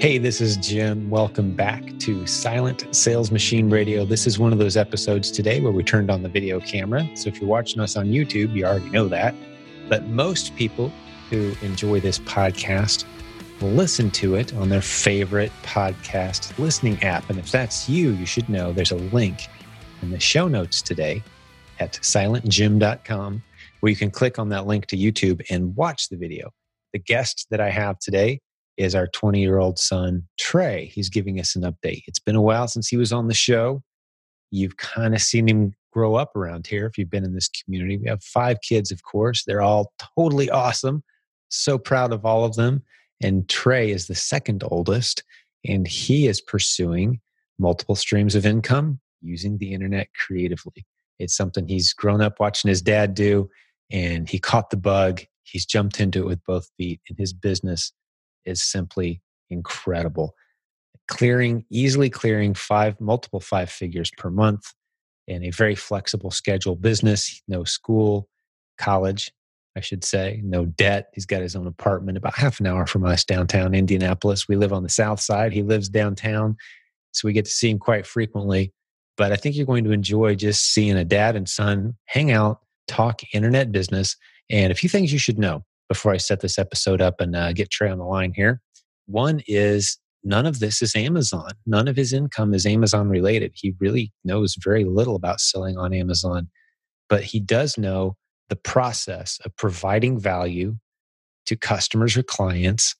Hey, this is Jim. Welcome back to Silent Sales Machine Radio. This is one of those episodes today where we turned on the video camera. So if you're watching us on YouTube, you already know that. But most people who enjoy this podcast will listen to it on their favorite podcast listening app. And if that's you, you should know there's a link in the show notes today at silentjim.com where you can click on that link to YouTube and watch the video. The guest that I have today is our 20 year old son, Trey. He's giving us an update. It's been a while since he was on the show. You've kind of seen him grow up around here if you've been in this community. We have five kids, of course. They're all totally awesome. So proud of all of them. And Trey is the second oldest, and he is pursuing multiple streams of income using the internet creatively. It's something he's grown up watching his dad do, and he caught the bug. He's jumped into it with both feet, and his business is simply incredible. Clearing, easily clearing five, multiple five figures per month in a very flexible schedule business, no school, college, I should say, no debt. He's got his own apartment about half an hour from us downtown Indianapolis. We live on the south side. He lives downtown. So we get to see him quite frequently. But I think you're going to enjoy just seeing a dad and son hang out, talk internet business, and a few things you should know before I set this episode up and uh, get Trey on the line here. One is none of this is Amazon. None of his income is Amazon related. He really knows very little about selling on Amazon, but he does know the process of providing value to customers or clients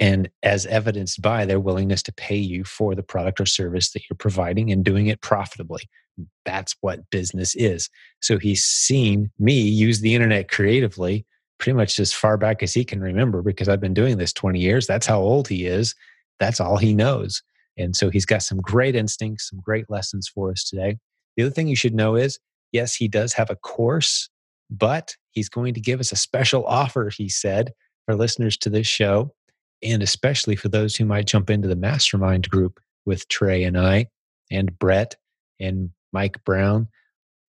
and as evidenced by their willingness to pay you for the product or service that you're providing and doing it profitably. That's what business is. So he's seen me use the internet creatively pretty much as far back as he can remember because I've been doing this 20 years. That's how old he is. That's all he knows. And so he's got some great instincts, some great lessons for us today. The other thing you should know is yes, he does have a course, but he's going to give us a special offer, he said, for listeners to this show, and especially for those who might jump into the mastermind group with Trey and I, and Brett and Mike Brown,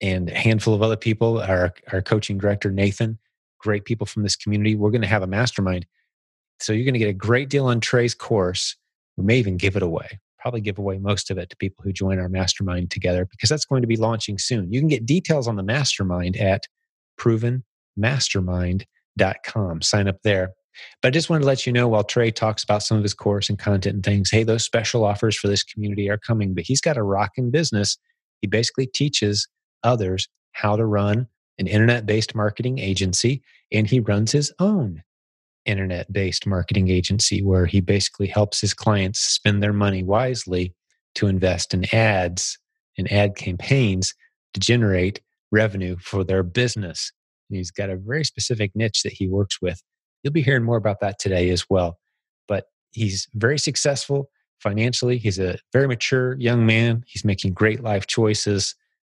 and a handful of other people, our, our coaching director, Nathan great people from this community. We're going to have a mastermind. So you're going to get a great deal on Trey's course. We may even give it away, probably give away most of it to people who join our mastermind together because that's going to be launching soon. You can get details on the mastermind at provenmastermind.com. Sign up there. But I just wanted to let you know while Trey talks about some of his course and content and things, hey, those special offers for this community are coming. But he's got a rocking business. He basically teaches others how to run an internet based marketing agency, and he runs his own internet based marketing agency where he basically helps his clients spend their money wisely to invest in ads and ad campaigns to generate revenue for their business. And he's got a very specific niche that he works with. You'll be hearing more about that today as well. But he's very successful financially. He's a very mature young man. He's making great life choices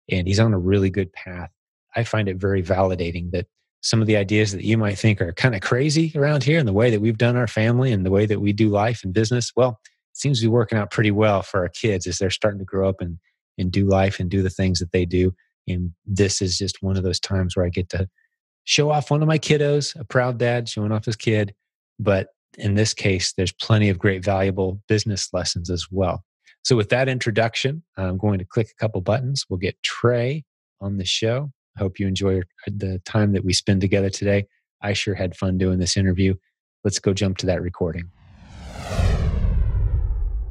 and he's on a really good path I find it very validating that some of the ideas that you might think are kind of crazy around here and the way that we've done our family and the way that we do life and business, well, it seems to be working out pretty well for our kids as they're starting to grow up and, and do life and do the things that they do. And this is just one of those times where I get to show off one of my kiddos, a proud dad showing off his kid. But in this case, there's plenty of great, valuable business lessons as well. So, with that introduction, I'm going to click a couple buttons. We'll get Trey on the show. Hope you enjoy the time that we spend together today. I sure had fun doing this interview. Let's go jump to that recording.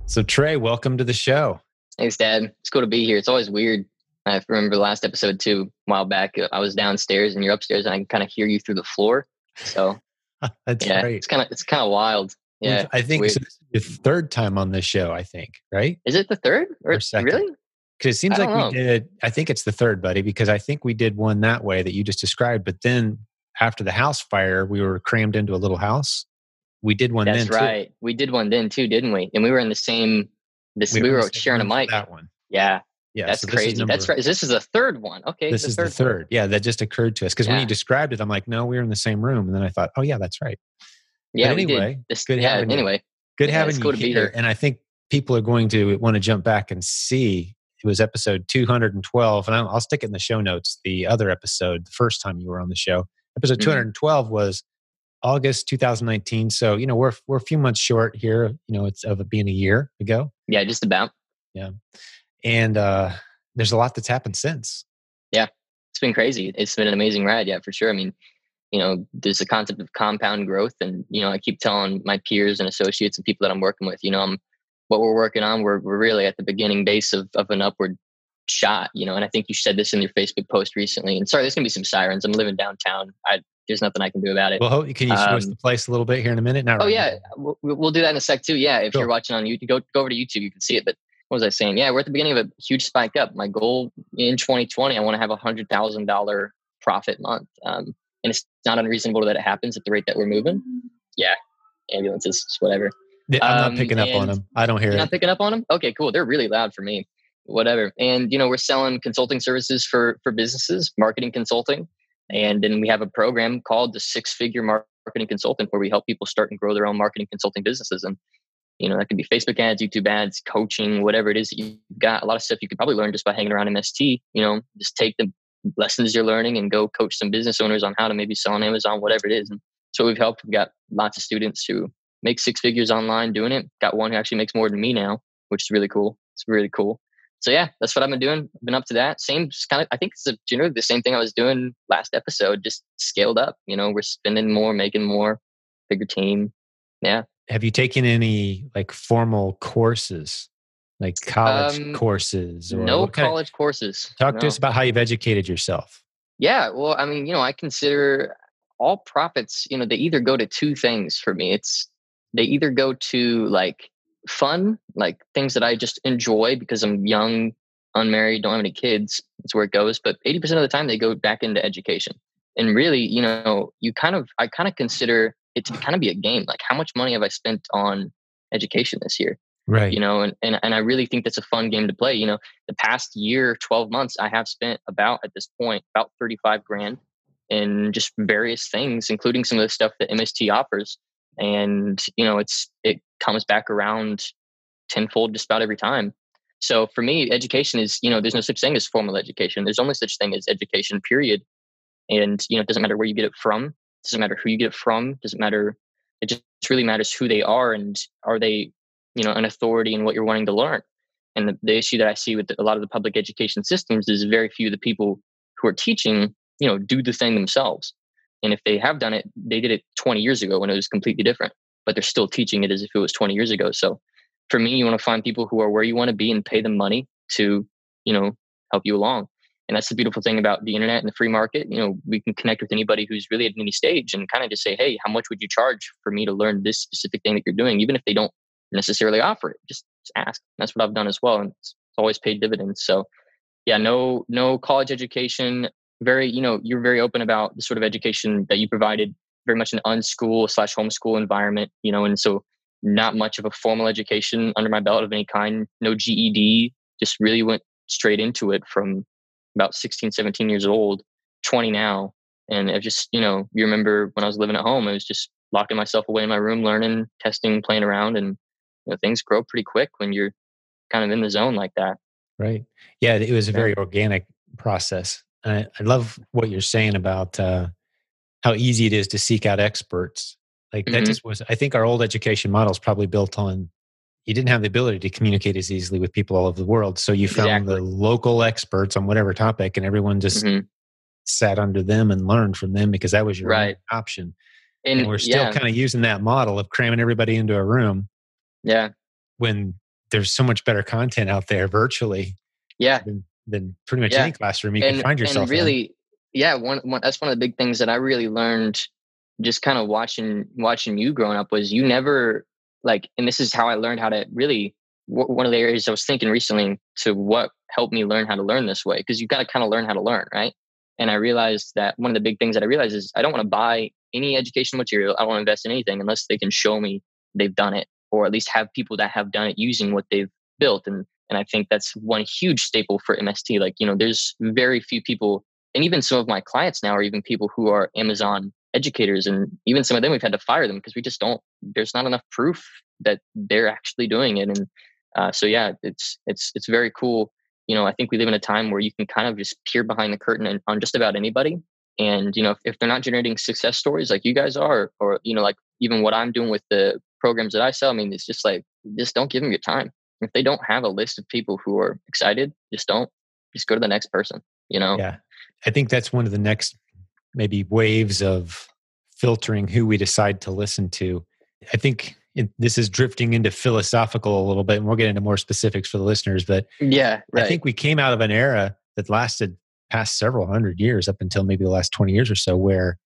So, Trey, welcome to the show. Thanks, Dad. It's cool to be here. It's always weird. I remember the last episode too, a while back. Uh, I was downstairs and you're upstairs, and I can kind of hear you through the floor. So, that's yeah, great. It's kind of it's kind of wild. Yeah, I think so the third time on this show. I think right. Is it the third or, or second? really? Because it seems like know. we did, I think it's the third, buddy, because I think we did one that way that you just described. But then after the house fire, we were crammed into a little house. We did one That's then. right. Too. We did one then too, didn't we? And we were in the same, this, we, we were, sharing a mic. That one. Yeah. Yeah. That's so crazy. Number, That's right. This is the third one. Okay. This the is third the third. One. Yeah. That just occurred to us. Because yeah. when you described it, I'm like, no, we were in the same room. And then I thought, oh, yeah, that's right. Yeah. But anyway, this, good yeah, having anyway. You. Good yeah, having you to be here. And I think people are going to want to jump back and see it was episode 212 and i'll stick it in the show notes the other episode the first time you were on the show episode mm-hmm. 212 was August 2019. So you know we're we're a few months short here. You know, it's of it being a year ago. Yeah, just about. Yeah, and uh, there's a lot that's happened since. Yeah, it's been crazy. It's been an amazing ride. Yeah, for sure. I mean, you know, there's a concept of compound growth, and you know, I keep telling my peers and associates and people that I'm working with, you know, I'm what we're working on. We're we're really at the beginning base of of an upward shot, you know. And I think you said this in your Facebook post recently. And sorry, there's gonna be some sirens. I'm living downtown. I there's nothing I can do about it. Well, can you show us um, the place a little bit here in a minute? Not oh right yeah, we'll, we'll, do that in a sec too. Yeah, if you're watching on YouTube, go go over to YouTube. You can see it. But what was I saying? Yeah, we're at the beginning of a huge spike up. My goal in 2020, I want to have a hundred thousand dollar profit month. Um, and it's not unreasonable that it happens at the rate that we're moving. Yeah, ambulances, whatever. I'm not um, picking up on them. I don't hear it. Not picking up on them. Okay, cool. They're really loud for me. Whatever. And you know, we're selling consulting services for for businesses, marketing consulting, and then we have a program called the Six Figure Marketing Consultant, where we help people start and grow their own marketing consulting businesses. And you know, that could be Facebook ads, YouTube ads, coaching, whatever it is that you've got. A lot of stuff you could probably learn just by hanging around MST. You know, just take the lessons you're learning and go coach some business owners on how to maybe sell on Amazon, whatever it is. And so we've helped. We've got lots of students who make six figures online doing it. Got one who actually makes more than me now, which is really cool. It's really cool. So yeah, that's what I've been doing. I've been up to that. Same kind of. I think it's generally the same thing I was doing last episode, just scaled up. You know, we're spending more, making more, bigger team. Yeah. Have you taken any like formal courses like college um, courses or no college of, courses talk no. to us about how you've educated yourself yeah well i mean you know i consider all profits you know they either go to two things for me it's they either go to like fun like things that i just enjoy because i'm young unmarried don't have any kids that's where it goes but 80% of the time they go back into education. And really you know you kind of i kind of consider it to kind of be a game like how much money have i spent on education this year? Right. You know and, and and i really think that's a fun game to play you know? The past year 12 months i have spent about at this point about 35 grand in just various things including some of the stuff that mst offers and you know it's it comes back around tenfold just about every time. So for me education is you know there's no such thing as formal education. There's only such thing as education period. And you know it doesn't matter where you get it from it doesn't matter who you get it from it doesn't matter it just really matters who they are and are they you know an authority in what you're wanting to learn. And the, the issue that i see with a lot of the public education systems is very few of the people who are teaching you know do the thing themselves and if they have done it they did it 20 years ago when it was completely different but they're still teaching it as if it was 20 years ago so for me you want to find people who are where you want to be and pay them money to you know help you along and that's the beautiful thing about the internet and the free market you know we can connect with anybody who's really at any stage and kind of just say hey how much would you charge for me to learn this specific thing that you're doing even if they don't necessarily offer it. Just, just ask. That's what I've done as well, and it's, it's always paid dividends. So, yeah, no, no college education. Very, you know, you're very open about the sort of education that you provided. Very much an unschool slash homeschool environment, you know, and so not much of a formal education under my belt of any kind. No GED. Just really went straight into it from about 16, 17 years old, 20 now. And I just, you know, you remember when I was living at home, it was just locking myself away in my room, learning, testing, playing around, and you know, things grow pretty quick when you're kind of in the zone like that. Right. Yeah, it was a very yeah. organic process. I, I, love what you're saying about uh, how easy it is to seek out experts. Like that mm-hmm. just was. I think our old education model is probably built on you didn't have the ability to communicate as easily with people all over the world, so you found exactly. the local experts on whatever topic, and everyone just mm-hmm. sat under them and learned from them because that was your right. option. And, and we're still yeah. kind of using that model of cramming everybody into a room yeah. When there's so much better content out there virtually. Yeah. Than, than pretty much yeah. any classroom you and, can find yourself. And really, in. yeah, one, one that's one of the big things that I really learned just kind of watching watching you growing up was you never like and this is how I learned how to really one of the areas I was thinking recently to what helped me learn how to learn this way because you got to kind of learn how to learn, right? And I realized that one of the big things that I realized is I don't want to buy any educational material. I don't want to invest in anything unless they can show me they've done it or at least have people that have done it using what they've built and and i think that's one huge staple for mst like you know there's very few people and even some of my clients now are even people who are amazon educators and even some of them we've had to fire them because we just don't there's not enough proof that they're actually doing it and uh, so yeah it's it's it's very cool you know i think we live in a time where you can kind of just peer behind the curtain and, on just about anybody And you know, if, if they're not generating success stories like you guys are, or you know, like even what I'm doing with the programs that I sell, I mean, it's just like just don't give them your time. If they don't have a list of people who are excited, just don't. Just go to the next person. You know. Yeah, I think that's one of the next maybe waves of filtering who we decide to listen to. I think it, this is drifting into philosophical a little bit, and we'll get into more specifics for the listeners. But yeah, right. I think we came out of an era that lasted past several hundred years up until maybe the last 20 years or so where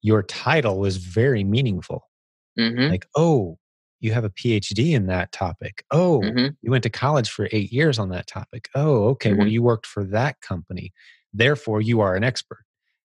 your title was very meaningful. Mm-hmm. Like, oh, you have a PhD in that topic. Oh, mm-hmm. you went to college for eight years on that topic. Oh, okay. Mm-hmm. Well, you worked for that company. Therefore, you are an expert.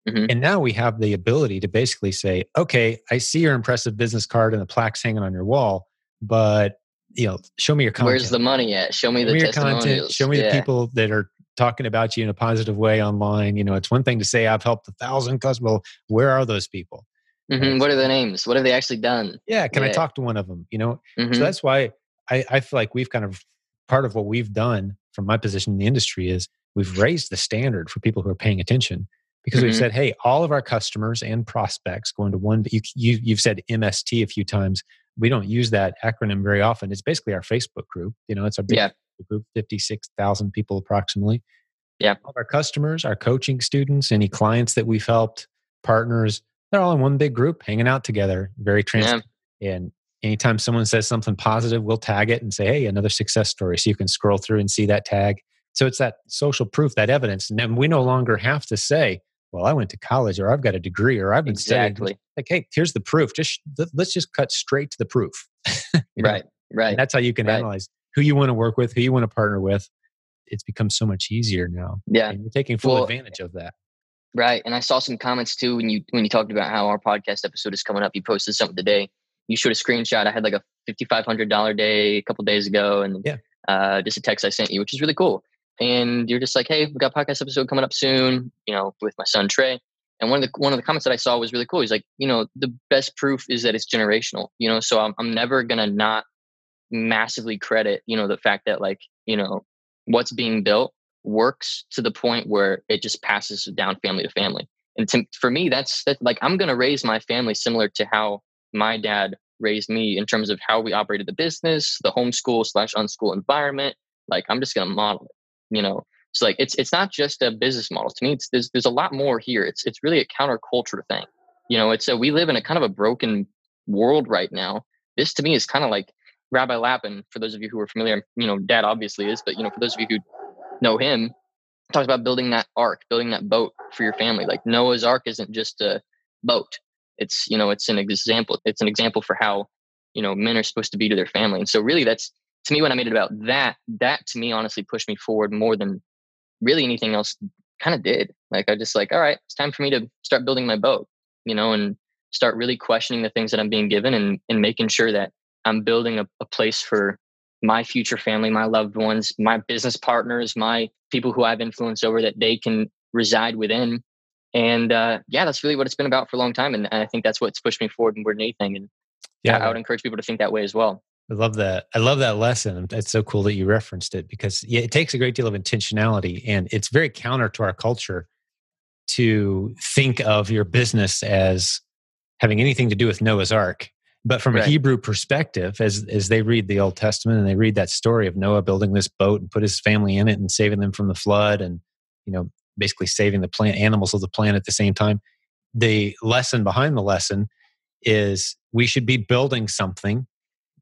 Mm-hmm. And now we have the ability to basically say, okay, I see your impressive business card and the plaques hanging on your wall, but you know, show me your content. Where's the money at? Show me show the me testimonials. Content, show me yeah. the people that are talking about you in a positive way online. You know, it's one thing to say I've helped a thousand customers. Well, where are those people? Mm-hmm. What are the names? What have they actually done? Yeah, can yeah. I talk to one of them? You know, mm-hmm. so that's why I, I feel like we've kind of part of what we've done from my position in the industry is we've raised the standard for people who are paying attention because mm-hmm. we've said, hey, all of our customers and prospects go into one. You, you you've said MST a few times. We don't use that acronym very often. It's basically our Facebook group. You know, it's our big yeah. group, fifty six thousand people approximately. Yeah. All of our customers, our coaching students, any clients that we've helped, partners, they're all in one big group hanging out together, very transparent. Yeah. And anytime someone says something positive, we'll tag it and say, hey, another success story. So you can scroll through and see that tag. So it's that social proof, that evidence. And then we no longer have to say, well, I went to college or I've got a degree or I've been exactly. studying. Like, hey, here's the proof. Just let's just cut straight to the proof. right, right. And that's how you can right. analyze who you want to work with, who you want to partner with. It's become so much easier now. Yeah, and you're taking full well, advantage of that. Right, and I saw some comments too when you when you talked about how our podcast episode is coming up. You posted something today. You showed a screenshot. I had like a fifty five hundred dollar day a couple days ago, and yeah. uh, just a text I sent you, which is really cool and you're just like, hey, we got podcast episode coming up soon, you know, with my son Trey. And one of the one of the comments that I saw was really cool. He's like, you know, the best proof is that it's generational. You know, so I'm I'm never gonna not massively credit, you know, the fact that like, you know, what's being built works to the point where it just passes down family to family. And to, for me, that's that like I'm gonna raise my family similar to how my dad raised me in terms of how we operated the business, the homeschool slash unschool environment. Like I'm just gonna model it you know? So like it's it's not just a business model. To me it's there's, there's a lot more here. It's it's really a counterculture thing you know? It's a we live in a kind of a broken world right now. This to me is kind of like rabbi lapin for those of you who are familiar you know dad obviously is but you know for those of you who know him. Talks about building that ark building that boat for your family. Like noah's ark isn't just a boat. It's you know it's an example it's an example for how you know men are supposed to be to their family. And so really that's to me when i made it about that that to me honestly pushed me forward more than really anything else kind of did. Like i just like all right it's time for me to start building my boat you know and start really questioning the things that i'm being given and, and making sure that i'm building a, a place for my future family my loved ones my business partners my people who i've influence over that they can reside within and uh, yeah that's really what it's been about for a long time and, and i think that's what's pushed me forward more than anything and yeah I would encourage people to think that way as well I love that. I love that lesson. It's so cool that you referenced it because yeah, it takes a great deal of intentionality and it's very counter to our culture to think of your business as having anything to do with Noah's Ark. But from right. a Hebrew perspective, as as they read the Old Testament and they read that story of Noah building this boat and put his family in it and saving them from the flood and you know basically saving the plant animals of the planet at the same time, the lesson behind the lesson is we should be building something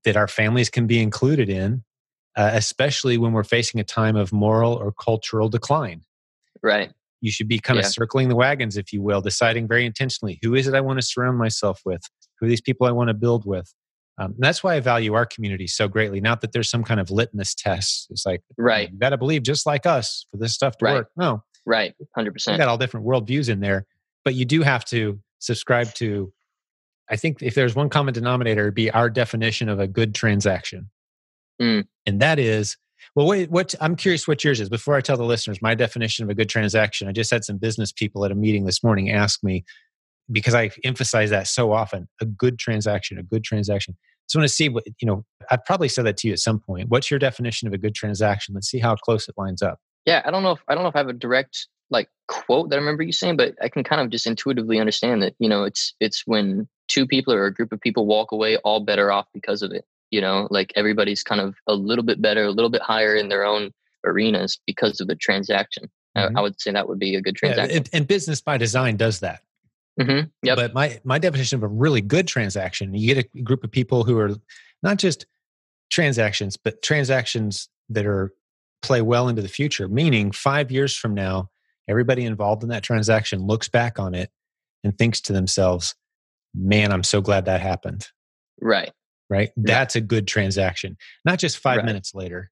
that our families can be included in, uh, especially when we're facing a time of moral or cultural decline. Right. You should be kind yeah. of circling the wagons, if you will, deciding very intentionally who is it I want to surround myself with, who are these people I want to build with. Um, that's why I value our community so greatly. Not that there's some kind of litmus test. It's like, right, you got to believe just like us for this stuff to right. work. No, right, hundred percent. Got all different worldviews in there, but you do have to subscribe to I think if there's one common denominator, it'd be our definition of a good transaction. Mm. And that is, well, wait, what I'm curious what yours is. Before I tell the listeners my definition of a good transaction, I just had some business people at a meeting this morning ask me, because I emphasize that so often, a good transaction, a good transaction. So I want to see what, you know, I've probably said that to you at some point. What's your definition of a good transaction? Let's see how close it lines up. Yeah, I don't know if I don't know if I have a direct like quote that I remember you saying, but I can kind of just intuitively understand that, you know, it's it's when two people or a group of people walk away all better off because of it. You know, like everybody's kind of a little bit better, a little bit higher in their own arenas because of the transaction. Mm-hmm. I, I, would say that would be a good transaction. Yeah, and, and business by design does that. Mm-hmm. Yep. But my my definition of a really good transaction, you get a group of people who are not just transactions, but transactions that are play well into the future. Meaning, five years from now, everybody involved in that transaction looks back on it and thinks to themselves, "Man, I'm so glad that happened." Right. Right. That's a good transaction. Not just five right. minutes later.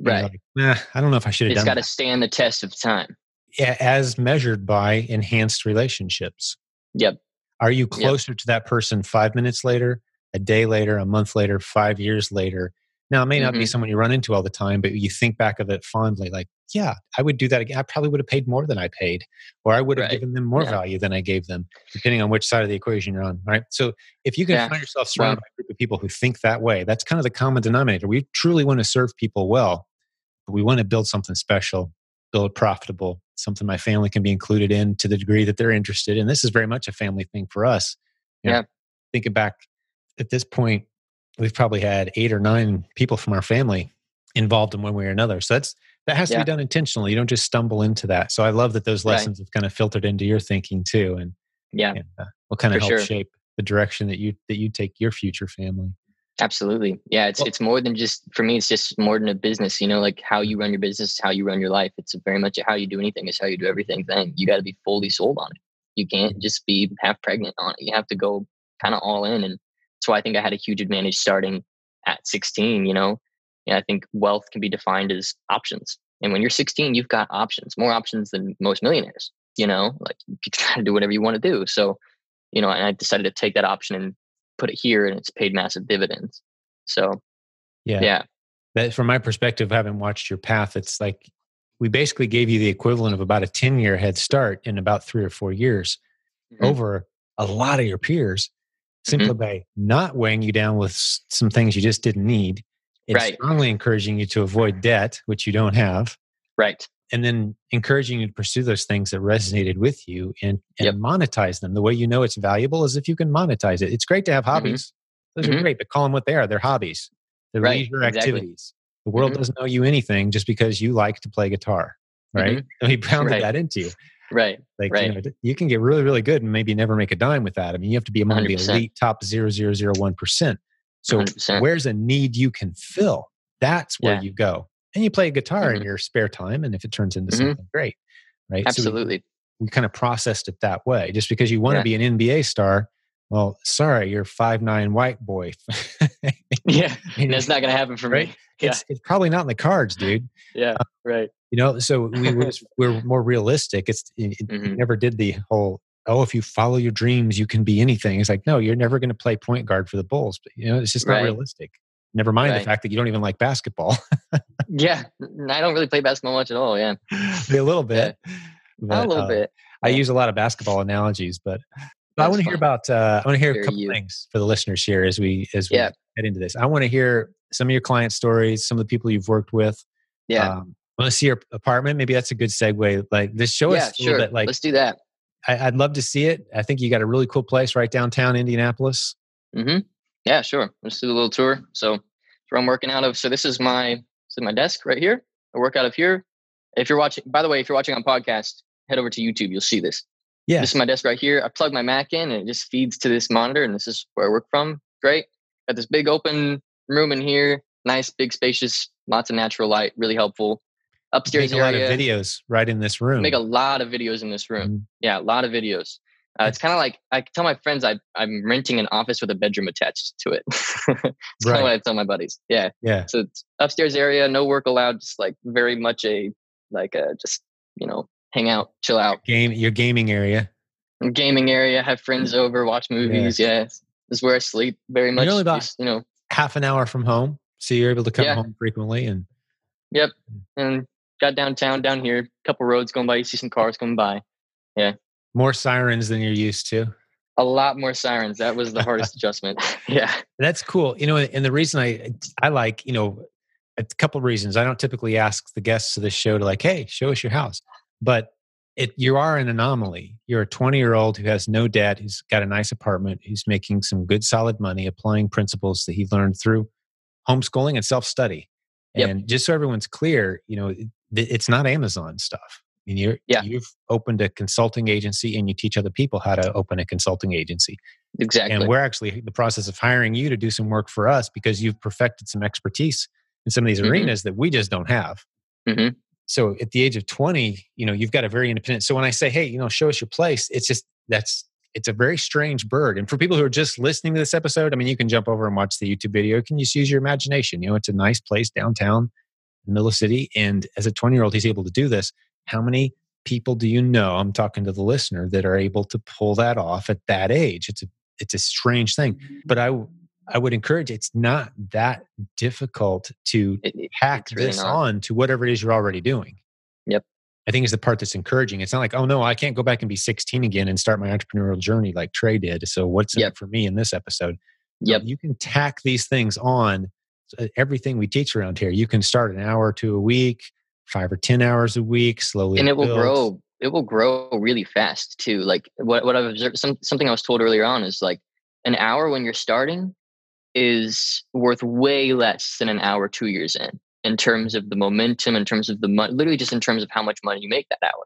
Right. Like, nah, I don't know if I should have done. It's got to stand the test of time. Yeah, As measured by enhanced relationships. Yep. Are you closer yep. to that person five minutes later, a day later, a month later, five years later? Now, it may not mm-hmm. be someone you run into all the time, but you think back of it fondly, like, yeah, I would do that again. I probably would have paid more than I paid, or I would have right. given them more yeah. value than I gave them, depending on which side of the equation you're on. Right. So if you can yeah. find yourself surrounded by a group of people who think that way, that's kind of the common denominator. We truly want to serve people well, but we want to build something special, build profitable, something my family can be included in to the degree that they're interested. And this is very much a family thing for us. You know, yeah. Thinking back at this point, we've probably had eight or nine people from our family involved in one way or another. So that's that has to yeah. be done intentionally. You don't just stumble into that. So I love that those lessons right. have kind of filtered into your thinking too, and yeah, and, uh, will kind of help sure. shape the direction that you that you take your future family. Absolutely. Yeah, it's well, it's more than just for me. It's just more than a business. You know, like how mm-hmm. you run your business, how you run your life. It's very much how you do anything is how you do everything. Thing you got to be fully sold on it. You can't mm-hmm. just be half pregnant on it. You have to go kind of all in, and so I think I had a huge advantage starting at 16. You know, and I think wealth can be defined as options. And when you're 16, you've got options, more options than most millionaires. You know, like you can kind of do whatever you want to do. So, you know, and I decided to take that option and put it here and it's paid massive dividends. So, yeah. Yeah. That from my perspective, having watched your path, it's like we basically gave you the equivalent of about a 10 year head start in about three or four years mm-hmm. over a lot of your peers simply mm-hmm. by not weighing you down with some things you just didn't need and right. strongly encouraging you to avoid debt, which you don't have. Right and then encouraging you to pursue those things that resonated with you and, and yep. monetize them. The way you know it's valuable is if you can monetize it. It's great to have mm-hmm. hobbies. Mm-hmm. Those mm-hmm. are great, but call them what they are. They're hobbies. They're right. leisure exactly. activities. The world mm-hmm. doesn't owe you anything just because you like to play guitar, right? Mm-hmm. he pounded right. that into you. Right. Like right. You, know, you can get really, really good and maybe never make a dime with that. I mean, you have to be among 100%. the elite top 0001%. So 100%. where's a need you can fill? That's where yeah. you go and you play a guitar mm-hmm. in your spare time and if it turns into mm-hmm. something great right absolutely so we, we, kind of processed it that way just because you want yeah. to be an nba star well sorry you're five nine white boy yeah that's not going to happen for right? me yeah. it's, it's probably not in the cards dude yeah uh, right you know so we were, we're more realistic it's it, mm-hmm. never did the whole oh if you follow your dreams you can be anything it's like no you're never going to play point guard for the bulls but you know it's just not right. realistic Never mind right. the fact that you don't even like basketball. yeah, I don't really play basketball much at all. Yeah, a little bit. Yeah. But, a little uh, bit. I use a lot of basketball analogies, but, but I want to hear about. Uh, I want to hear a couple you. things for the listeners here as we as we yeah. head into this. I want to hear some of your client stories, some of the people you've worked with. Yeah. Um, I want to see your apartment. Maybe that's a good segue. Like, this show yeah, us a sure. little bit. Like, let's do that. I, would love to see it. I think you got a really cool place right downtown Indianapolis. Mm-hmm. Yeah, sure. Let's do a little tour. So where I'm working out of. So this is my this is my desk right here. I work out of here. If you're watching, by the way, if you're watching on podcast, head over to YouTube. You'll see this. Yeah. This is my desk right here. I plug my Mac in and it just feeds to this monitor, and this is where I work from. Great. Got this big open room in here. Nice, big, spacious, lots of natural light. Really helpful. Upstairs make a area, lot of videos right in this room. Make a lot of videos in this room. Mm-hmm. Yeah, a lot of videos. Uh, it's kind of like I tell my friends I, I'm renting an office with a bedroom attached to it. it's right. kind of what I tell my buddies. Yeah. Yeah. So upstairs area, no work allowed, just like very much a, like a, just, you know, hang out, chill out. Game, your gaming area. Gaming area, have friends over, watch movies. Yeah. yeah. This is where I sleep very much. You're only about, just, you know, half an hour from home. So you're able to come yeah. home frequently and. Yep. And got downtown down here, a couple roads going by. You see some cars going by. Yeah. More sirens than you're used to. A lot more sirens. That was the hardest adjustment. yeah. That's cool. You know, and the reason I I like, you know, a couple of reasons. I don't typically ask the guests of this show to like, hey, show us your house. But it you are an anomaly. You're a 20 year old who has no debt, who's got a nice apartment, who's making some good solid money, applying principles that he learned through homeschooling and self study. Yep. And just so everyone's clear, you know, it, it's not Amazon stuff. I mean, you're, Yeah. you've opened a consulting agency and you teach other people how to open a consulting agency. Exactly. And we're actually in the process of hiring you to do some work for us because you've perfected some expertise in some of these Mhm. arenas that we just don't have. Mhm. So at the age of 20, you know, you've got a very independent. So when I say, hey, you know, show us your place, it's just that's it's a very strange bird. And for people who are just listening to this episode, I mean, you can jump over and watch the YouTube video. You can just use your imagination. You know, it's a nice place downtown, middle of city. And as a 20 year old, he's able to do this. How many people do you know? I'm talking to the listener that are able to pull that off at that age. It's a it's a strange thing. But I I would encourage it's not that difficult to It- it- hack really this not. on to whatever it is you're already doing. Yep. I think is the part that's encouraging. It's not like, oh no, I can't go back and be 16 again and start my entrepreneurial journey like Trey did. So what's Yep. it for me in this episode? Yep. You can tack these things on uh, everything we teach around here. You can start an hour to a week, five or 10 hours a week, slowly. and it will grow it will grow really fast too like what, what i've observed some, something i was told earlier on is like an hour when you're starting is worth way less than an hour two years in in terms of the momentum in terms of the money literally just in terms of how much money you make that hour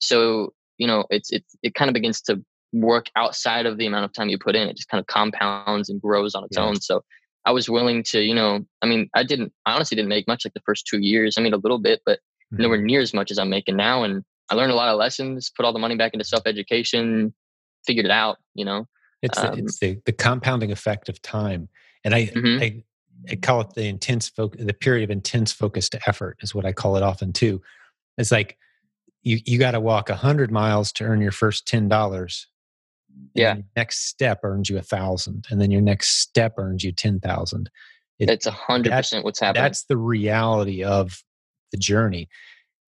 so you know it's it's it kind of begins to work outside of the amount of time you put in it just kind of compounds and grows on its Yeah. own so i was willing to you know i mean i didn't i honestly didn't make much like the first two years i mean a little bit but Mhm. nowhere near as much as I'm making now. And I learned a lot of lessons, put all the money back into self education, figured it out, you know? It's the, Um, it's the, the compounding effect of time, and I Mhm. I, I call it the intense focus, the period of intense focused effort is what I call it often too. It's like you you got to walk a hundred miles to earn your first ten dollars. Yeah. Next step earns you a thousand, and then your next step earns you ten thousand. It- It's a hundred percent what's happening. That's the reality of the journey.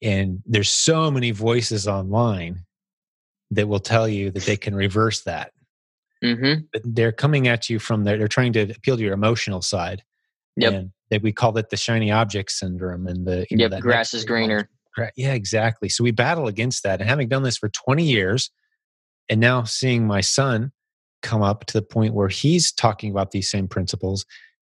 And there's so many voices online that will tell you that they can reverse that mm-hmm. but they're coming at you from there. They're trying to appeal to your emotional side. Yep. And that we call it the shiny object syndrome and the you know, Yep. that Grass is greener. Yeah, exactly. So we battle against that. And having done this for 20 years, and now seeing my son come up to the point where he's talking about these same principles,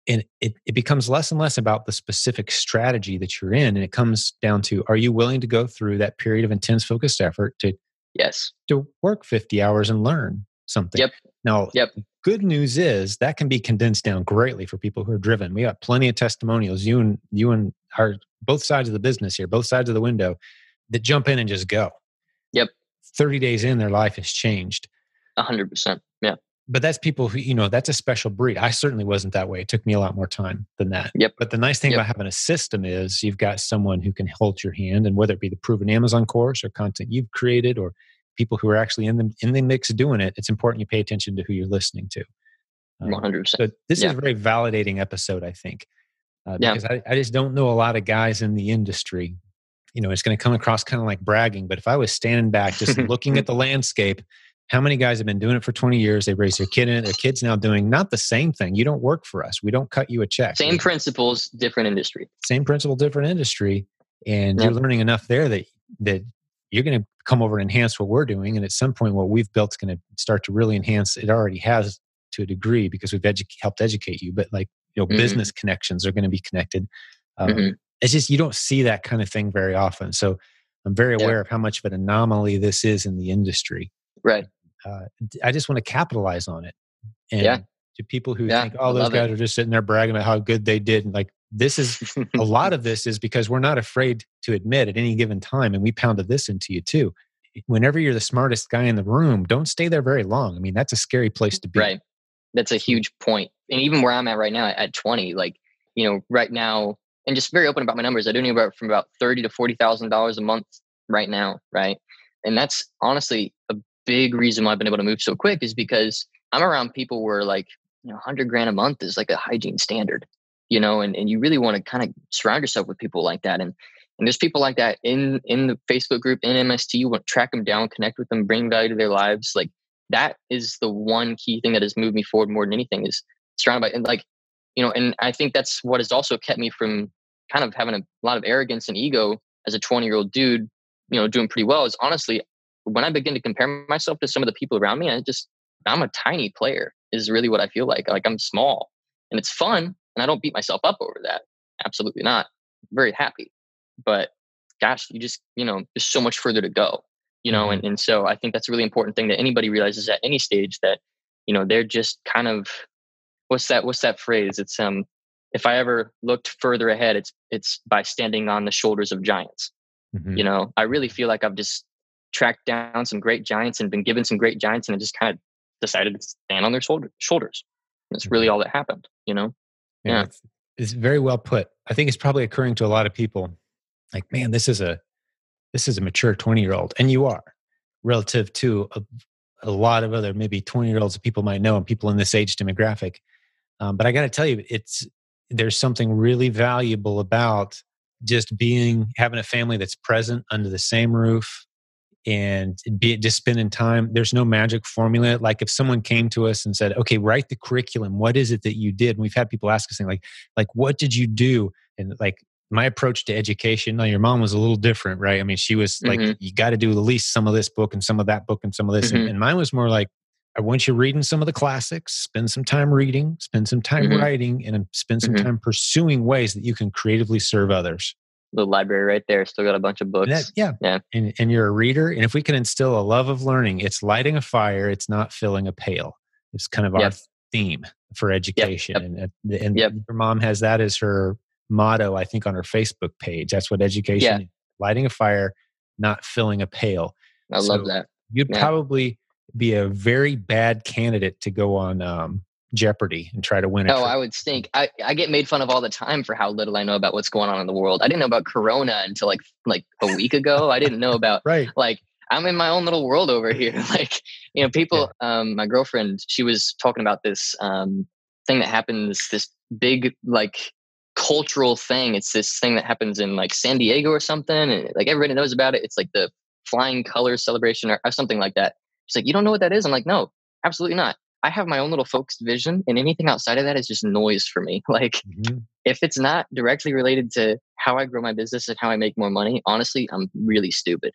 and it, it becomes less and less about the specific strategy that you're in. And it comes down to are you willing to go through that period of intense focused effort to Yes. to work 50 hours and learn something. Yep. Now, Yep. good news is that can be condensed down greatly for people who are driven. We got plenty of testimonials. You and you and our both sides of the business here, both sides of the window, that jump in and just go. Yep. 30 days in, their life has changed. A hundred percent. Yeah. But that's people who, you know, that's a special breed. I certainly wasn't that way. It took me a lot more time than that. Yep. But the nice thing Yep. about having a system is you've got someone who can hold your hand, and whether it be the proven Amazon course or content you've created or people who are actually in the in the mix doing it, it's important you pay attention to who you're listening to. Um, One hundred percent. so this Yeah. is a very validating episode, I think, uh, Yeah. because I, I just don't know a lot of guys in the industry. You know, it's going to come across kind of like bragging, but if I was standing back, just looking at the landscape, how many guys have been doing it for 20 years? They've raised their kid in it. Their kid's now doing not the same thing. You don't work for us. We don't cut you a check. Same principles, different industry. same principle, different industry, and Yep. you're learning enough there that that you're going to come over and enhance what we're doing. And at some point, what we've built is going to start to really enhance. It already has to a degree because we've edu- helped educate you. But like you know, Mhm. business connections are going to be connected. Um, Mhm. It's just you don't see that kind of thing very often. So I'm very Yeah. aware of how much of an anomaly this is in the industry. Right. Uh, I just want to capitalize on it. And Yeah. to people who Yeah, think, oh, those love it. guys are just sitting there bragging about how good they did, and like this is a lot of this is because we're not afraid to admit at any given time, and we pounded this into you too. Whenever you're the smartest guy in the room, don't stay there very long. I mean, that's a scary place to be. Right. That's a huge point. And even where I'm at right now at 20, like, you know, right now, and just very open about my numbers, I do anywhere from about thirty to forty thousand dollars a month right now, right? And that's honestly a big reason why I've been able to move so quick is because I'm around people where like, you know, hundred grand a month is like a hygiene standard, you know, and, and you really want to kind of surround yourself with people like that. And and there's people like that in in the Facebook group in MST. You want to track them down, connect with them, bring value to their lives. Like that is the one key thing that has moved me forward more than anything is surrounded by and like you know and i think that's what has also kept me from kind of having a lot of arrogance and ego as a 20 year old dude you know doing pretty well is honestly when I begin to compare myself to some of the people around me, I just I'm a tiny player is really what I feel like. Like I'm small and it's fun and I don't beat myself up over that. Absolutely not. I'm very happy. But gosh, you just, you know, there's so much further to go, you know, and, mm-hmm. and so I think that's a really important thing that anybody realizes at any stage that, you know, they're just kind of what's that what's that phrase? It's um if I ever looked further ahead, it's it's by standing on the shoulders of giants. Mm-hmm. You know, I really feel like I've just tracked down some great giants and been given some great giants and I just kind of decided to stand on their shoulder, shoulders. That's really mm-hmm. all that happened, you know? Yeah. yeah. It's, it's very well put. I think it's probably occurring to a lot of people like, man, this is a, this is a mature 20 year old. And you are relative to a, a lot of other maybe 20 year olds that people might know and people in this age demographic. Um, but I got to tell you, it's, there's something really valuable about just being having a family that's present under the same roof and be just spending time there's no magic formula. Like if someone came to us and said okay write the curriculum. What is it that you did? And we've had people ask us things like like what did you do? And like my approach to education now your mom was a little different right? I mean she was like mm-hmm. you got to do at least some of this book and some of that book and some of this mm-hmm. and, and, mine was more like i want you reading some of the classics spend some time reading spend some time mm-hmm. writing and spend some mm-hmm. time pursuing ways that you can creatively serve others the library right there. Still got a bunch of books. That, yeah. Yeah. And, and you're a reader. And if we can instill a love of learning, it's lighting a fire, it's not filling a pail. It's kind of our theme for education. Yep. And, and yep. your mom has that as her motto, I think, on her Facebook page. That's what education yeah. lighting a fire, not filling a pail. I so love that. You'd yeah. probably be a very bad candidate to go on um, Jeopardy and try to win it. Oh, I would stink. I, I get made fun of all the time for how little I know about what's going on in the world. I didn't know about Corona until like like a week ago. I didn't know about right. like I'm in my own little world over here. like, you know, people yeah. um my girlfriend, she was talking about this um thing that happens, this big like cultural thing. It's this thing that happens in like San Diego or something. And like everybody knows about it. It's like the flying colors celebration or, or something like that. She's like, You don't know what that is? I'm like, No, absolutely not. I have my own little focused vision, and anything outside of that is just noise for me. Like, mm-hmm. if it's not directly related to how I grow my business and how I make more money, honestly, I'm really stupid.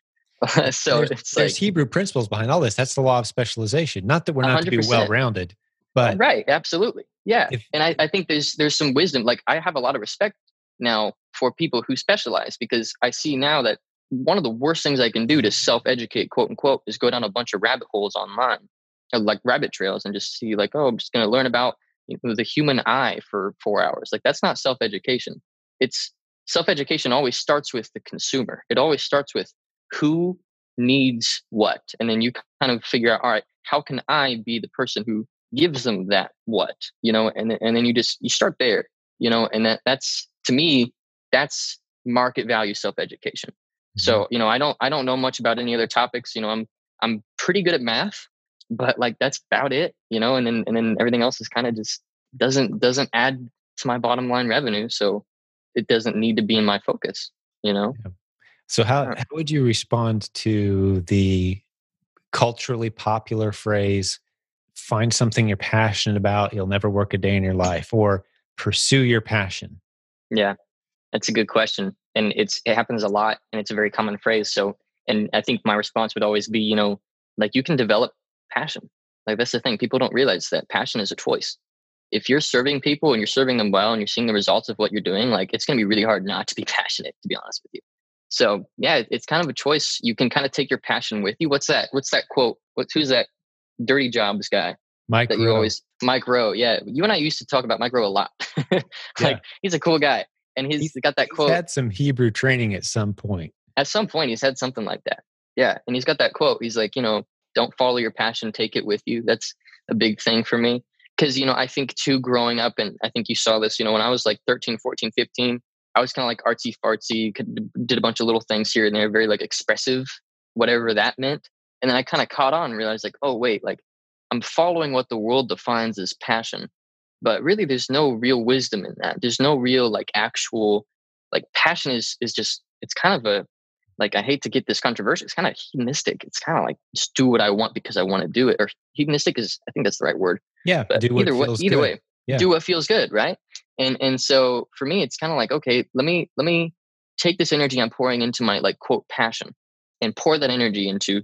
so there's, there's like, Hebrew principles behind all this. That's the law of specialization. Not that we're not 100%. to be well rounded, but right, absolutely, yeah. If, and I, I think there's there's some wisdom. Like I have a lot of respect now for people who specialize because I see now that one of the worst things I can do to self educate, quote unquote, is go down a bunch of rabbit holes online like rabbit trails and just see like oh i'm just going to learn about you know, the human eye for four hours. Like that's not self-education. It's self-education always starts with the consumer. It always starts with who needs what and then you kind of figure out all right how can i be the person who gives them that what? You know and, and then you just you start there you know and that that's to me that's market value self-education. mm-hmm. So mm-hmm. you know i don't i don't know much about any other topics you know i'm i'm pretty good at math but like that's about it, you know, and then and then everything else is kind of just doesn't doesn't add to my bottom line revenue. So it doesn't need to be in my focus, you know? Yeah. So how, how would you respond to the culturally popular phrase, find something you're passionate about, you'll never work a day in your life, or pursue your passion? Yeah, that's a good question. And it's it happens a lot and it's a very common phrase. So and I think my response would always be, you know, like you can develop passion. Like that's the thing. People don't realize that passion is a choice. If you're serving people and you're serving them well and you're seeing the results of what you're doing, like it's going to be really hard not to be passionate, to be honest with you. So yeah, it's kind of a choice. You can kind of take your passion with you. What's that? What's that quote? What's who's that dirty jobs guy? Mike that you always Mike Rowe. Yeah. You and I used to talk about Mike Rowe a lot. like yeah. he's a cool guy. And he's, he's got that he's quote. had some Hebrew training at some point. At some point he's had something like that. Yeah. And he's got that quote. He's like, you know, don't follow your passion take it with you that's a big thing for me because you know i think too growing up and i think you saw this you know when i was like 13 14 15 i was kind of like artsy fartsy did a bunch of little things here and there very like expressive whatever that meant and then i kind of caught on and realized like oh wait like i'm following what the world defines as passion but really there's no real wisdom in that there's no real like actual like passion is is just it's kind of a like I hate to get this controversial. It's kind of hedonistic. It's kind of like just do what I want because I want to do it. Or hedonistic is I think that's the right word. Yeah. But either way, either good. way, yeah. do what feels good, right? And and so for me, it's kind of like okay, let me let me take this energy I'm pouring into my like quote passion, and pour that energy into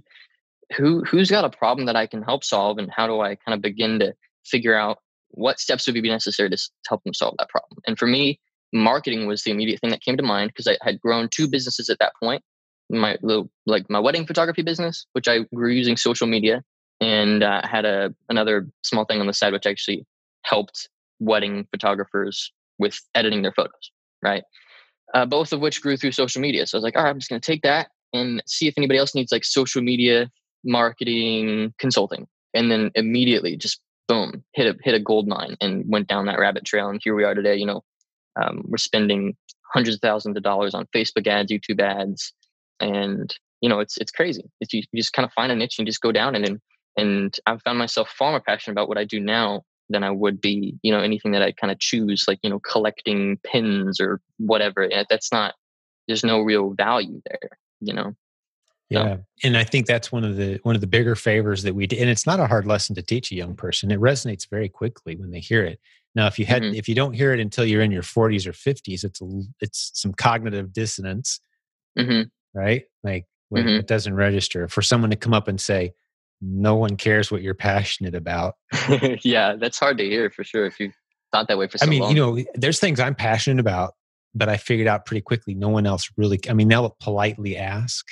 who who's got a problem that I can help solve and how do I kind of begin to figure out what steps would be necessary to, help them solve that problem. And for me, marketing was the immediate thing that came to mind because I had grown two businesses at that point. My little like my wedding photography business, which I grew using social media, and uh, had a another small thing on the side which actually helped wedding photographers with editing their photos. Right, uh, both of which grew through social media. So I was like, all right, I'm just going to take that and see if anybody else needs like social media marketing consulting, and then immediately just boom hit a hit a gold mine and went down that rabbit trail. And here we are today. You know, um, we're spending hundreds of thousands of dollars on Facebook ads, YouTube ads, and you know it's it's crazy. It's you, just kind of find a niche and just go down and and and I've found myself far more passionate about what I do now than I would be, you know, anything that I kind of choose, like you know, collecting pins or whatever. That's not. There's no real value there, you know. Yeah, so. and I think that's one of the one of the bigger favors that we do. And it's not a hard lesson to teach a young person. It resonates very quickly when they hear it. Now, if you had, mm-hmm. if you don't hear it until you're in your 40s or 50s, it's a, it's some cognitive dissonance, mm-hmm. right? Like mm-hmm. it doesn't register for someone to come up and say, "No one cares what you're passionate about." yeah, that's hard to hear for sure. If you thought that way for so I mean, long. you know, there's things I'm passionate about, but I figured out pretty quickly no one else really. I mean, they'll politely ask,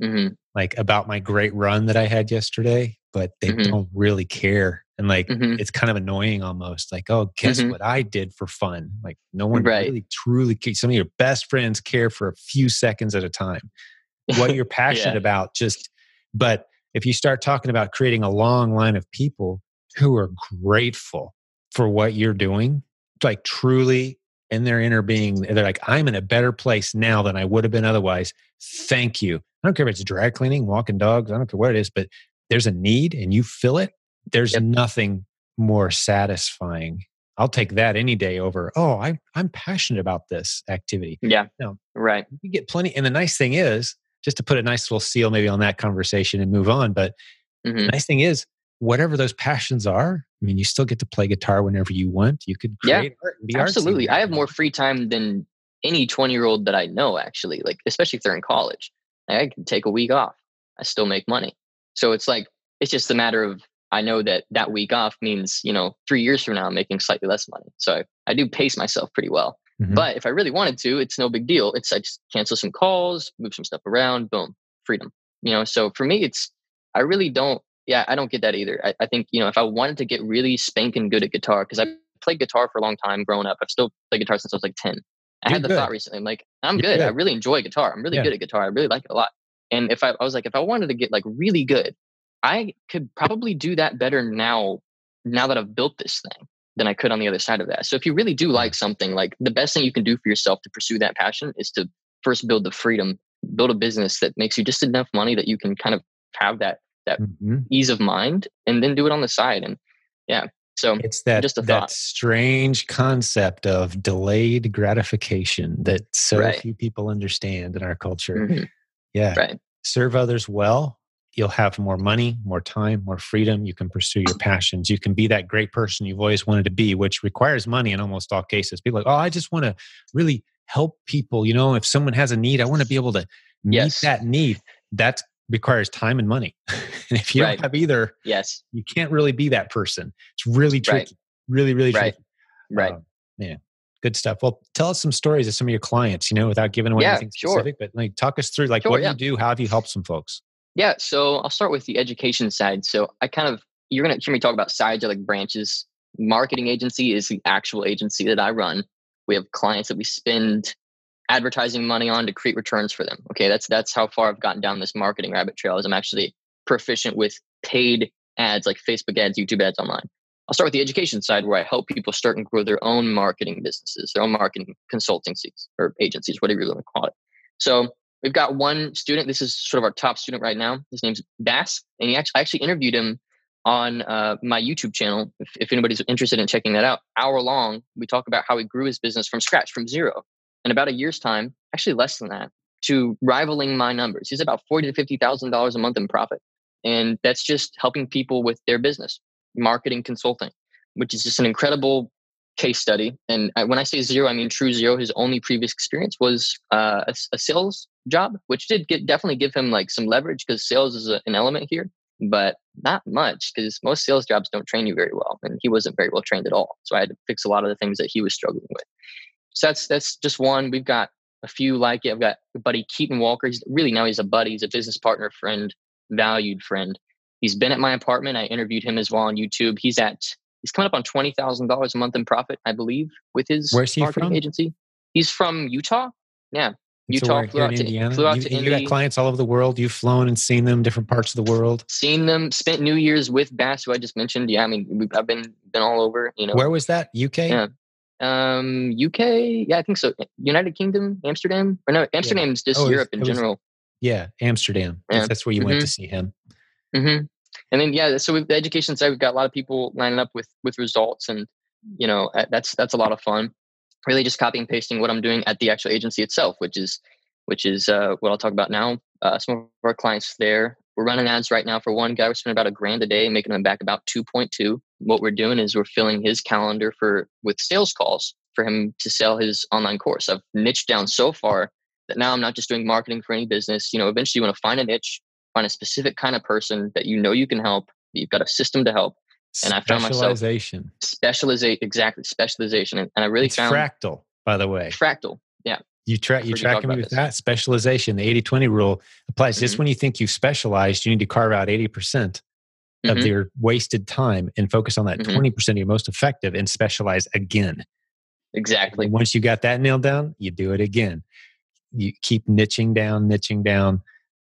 mm-hmm. like about my great run that I had yesterday, but they mm-hmm. don't really care and like mm-hmm. it's kind of annoying almost like oh guess mm-hmm. what i did for fun like no one right. really truly cares. some of your best friends care for a few seconds at a time what you're passionate yeah. about just but if you start talking about creating a long line of people who are grateful for what you're doing like truly in their inner being they're like i'm in a better place now than i would have been otherwise thank you i don't care if it's drag cleaning walking dogs i don't care what it is but there's a need and you fill it there's yep. nothing more satisfying. I'll take that any day over, oh, I, I'm passionate about this activity. Yeah. No, right. You get plenty. And the nice thing is, just to put a nice little seal maybe on that conversation and move on, but mm-hmm. the nice thing is, whatever those passions are, I mean, you still get to play guitar whenever you want. You could create yeah, art and be Absolutely. I have more free time than any 20 year old that I know, actually, like, especially if they're in college. I can take a week off. I still make money. So it's like, it's just a matter of I know that that week off means, you know, three years from now, I'm making slightly less money. So I, I do pace myself pretty well. Mm-hmm. But if I really wanted to, it's no big deal. It's I just cancel some calls, move some stuff around, boom, freedom. You know, so for me, it's, I really don't, yeah, I don't get that either. I, I think, you know, if I wanted to get really spanking good at guitar, because I played guitar for a long time growing up, I've still played guitar since I was like 10. I You're had the good. thought recently, I'm like, I'm good. good. I really enjoy guitar. I'm really yeah. good at guitar. I really like it a lot. And if I, I was like, if I wanted to get like really good, I could probably do that better now, now that I've built this thing than I could on the other side of that. So if you really do like something, like the best thing you can do for yourself to pursue that passion is to first build the freedom, build a business that makes you just enough money that you can kind of have that that mm-hmm. ease of mind and then do it on the side. And yeah. So it's that just a that thought. strange concept of delayed gratification that so right. few people understand in our culture. Mm-hmm. Yeah. Right. Serve others well you'll have more money, more time, more freedom. You can pursue your passions. You can be that great person you've always wanted to be, which requires money in almost all cases. People like, oh, I just want to really help people. You know, if someone has a need, I want to be able to meet yes. that need. That requires time and money. And if you right. don't have either, yes, you can't really be that person. It's really tricky. Right. Really, really right. tricky. Right. Um, yeah. Good stuff. Well, tell us some stories of some of your clients, you know, without giving away yeah, anything specific, sure. but like talk us through like sure, what yeah. you do? How have you helped some folks? Yeah, so I'll start with the education side. So I kind of you're going to hear me talk about sides or like branches. Marketing agency is the actual agency that I run. We have clients that we spend advertising money on to create returns for them. Okay, that's that's how far I've gotten down this marketing rabbit trail. Is I'm actually proficient with paid ads like Facebook ads, YouTube ads online. I'll start with the education side where I help people start and grow their own marketing businesses, their own marketing consultancies or agencies, whatever you want to call it. So We've got one student. This is sort of our top student right now. His name's Bass, and he actually I actually interviewed him on uh, my YouTube channel. If, if anybody's interested in checking that out, hour long, we talk about how he grew his business from scratch, from zero, in about a year's time, actually less than that, to rivaling my numbers. He's about forty to fifty thousand dollars a month in profit, and that's just helping people with their business, marketing, consulting, which is just an incredible case study. And when I say zero, I mean true zero. His only previous experience was uh, a, a, sales job, which did get, definitely give him like some leverage because sales is a, an element here, but not much because most sales jobs don't train you very well, and he wasn't very well trained at all. So I had to fix a lot of the things that he was struggling with. So that's that's just one. We've got a few like it. I've got buddy Keaton Walker. He's really now he's a buddy. He's a business partner, friend, valued friend. He's been at my apartment. I interviewed him as well on YouTube. He's at he's coming up on twenty thousand dollars a month in profit, I believe, with his Where's he marketing from? agency. He's from Utah. Yeah, Utah. we're flew out in to, flew out you, to you got clients all over the world. You've flown and seen them, different parts of the world. Seen them. Spent New Year's with Bass, who I just mentioned. Yeah, I mean, we've, I've been been all over. You know, Where was that? UK. Yeah. um, UK. Yeah, I think so. United Kingdom, Amsterdam. Or no, Amsterdam's just Oh, it was- Europe in general. Yeah, Amsterdam. Yeah. That's where you went to see him. hmm And then yeah, so with the education side, we've got a lot of people lining up with with results, and you know that's that's a lot of fun. Really, just copy and pasting what I'm doing at the actual agency itself, which is which is uh, what I'll talk about now. Uh, some of our clients there, we're running ads right now for one guy. We're spending about a grand a day, making him back about two point two. What we're doing is we're filling his calendar for with sales calls for him to sell his online course. I've niched down so far that now I'm not just doing marketing for any business. You know, eventually you want to find a niche find a specific kind of person that you know you can help that you've got a system to help And I found myself- Specialization. specialization exactly specialization and, and i really It's found fractal, by the way. fractal Yeah, You track you heard you talk tracking me with this. that specialization. The 80-20 rule applies just Mhm. when you think you've specialized, you need to carve out 80% of Mhm. your wasted time and focus on that Mhm. 20% of your most effective and specialize again. exactly And once you got that nailed down, you do it again. You keep niching down, niching down.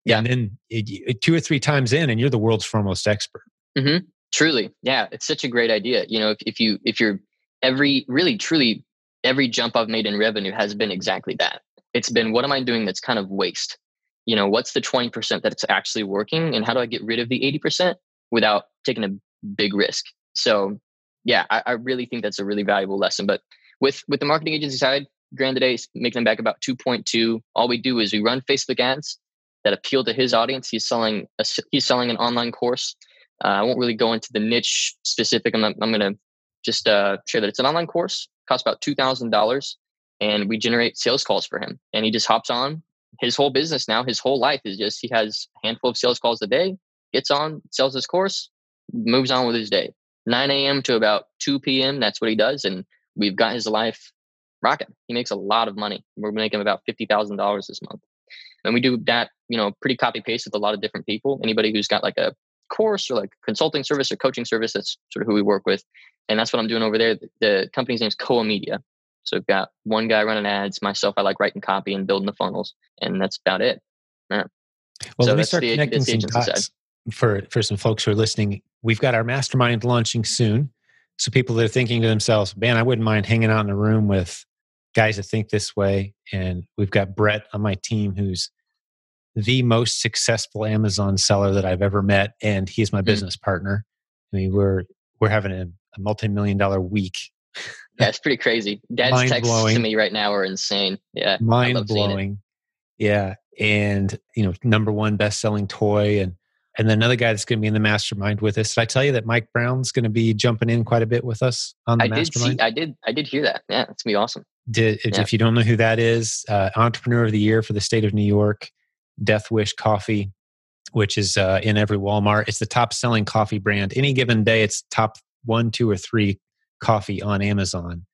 Yeah. And then it, it- two or three times in, and you're the world's foremost expert. Mm-hmm. truly yeah it's such a great idea you know if, if you if you're every really truly every jump i've made in revenue has been exactly that it's been what am i doing that's kind of waste you know what's the 20% that's actually working and how do i get rid of the 80% without taking a big risk so yeah i, I really think that's a really valuable lesson but with with the marketing agency side grand today making them back about 2.2 all we do is we run facebook ads that appeal to his audience he's selling a, he's selling an online course uh, I won't really go into the niche specific. I'm, I'm going to just uh, share that it's an online course, costs about two thousand dollars, and we generate sales calls for him. And he just hops on. His whole business now, his whole life is just he has a handful of sales calls a day. Gets on, sells his course, moves on with his day. 9 a.m. to about 2 p.m. That's what he does, and we've got his life rocking. He makes a lot of money. We're making about fifty thousand dollars this month, and we do that, you know, pretty copy paste with a lot of different people. Anybody who's got like a course or like consulting service or coaching service. That's sort of who we work with. And that's what I'm doing over there. The, the company's name is Coa Media. So we've got one guy running ads. Myself, I like writing copy and building the funnels. And that's about it. Yeah. Well, So let me start the- connecting the some side. dots for for some folks who are listening. We've got our mastermind launching soon, so people that are thinking to themselves, "Man, I wouldn't mind hanging out in a room with guys that think this way." And we've got Brett on my team, who's the most successful Amazon seller that I've ever met, and he's my Mhm. business partner. I mean, we're we're having a, a multi-million dollar week, Yeah, it's pretty crazy. Dad's Mind texts to me right now are insane. Yeah. Mind love seeing it. blowing. Yeah, and you know, number one best-selling toy, and and then another guy that's going to be in the mastermind with us. Did I tell you that Mike Brown's going to be jumping in quite a bit with us on the I did mastermind? see, I did, I did hear that. Yeah, it's gonna be awesome. Did, if- Yeah. If you don't know who that is, uh, Entrepreneur of the Year for the state of New York, Death Wish Coffee, which is uh, in every Walmart. It's the top-selling coffee brand. Any given day, it's top one, two, or three coffee on Amazon,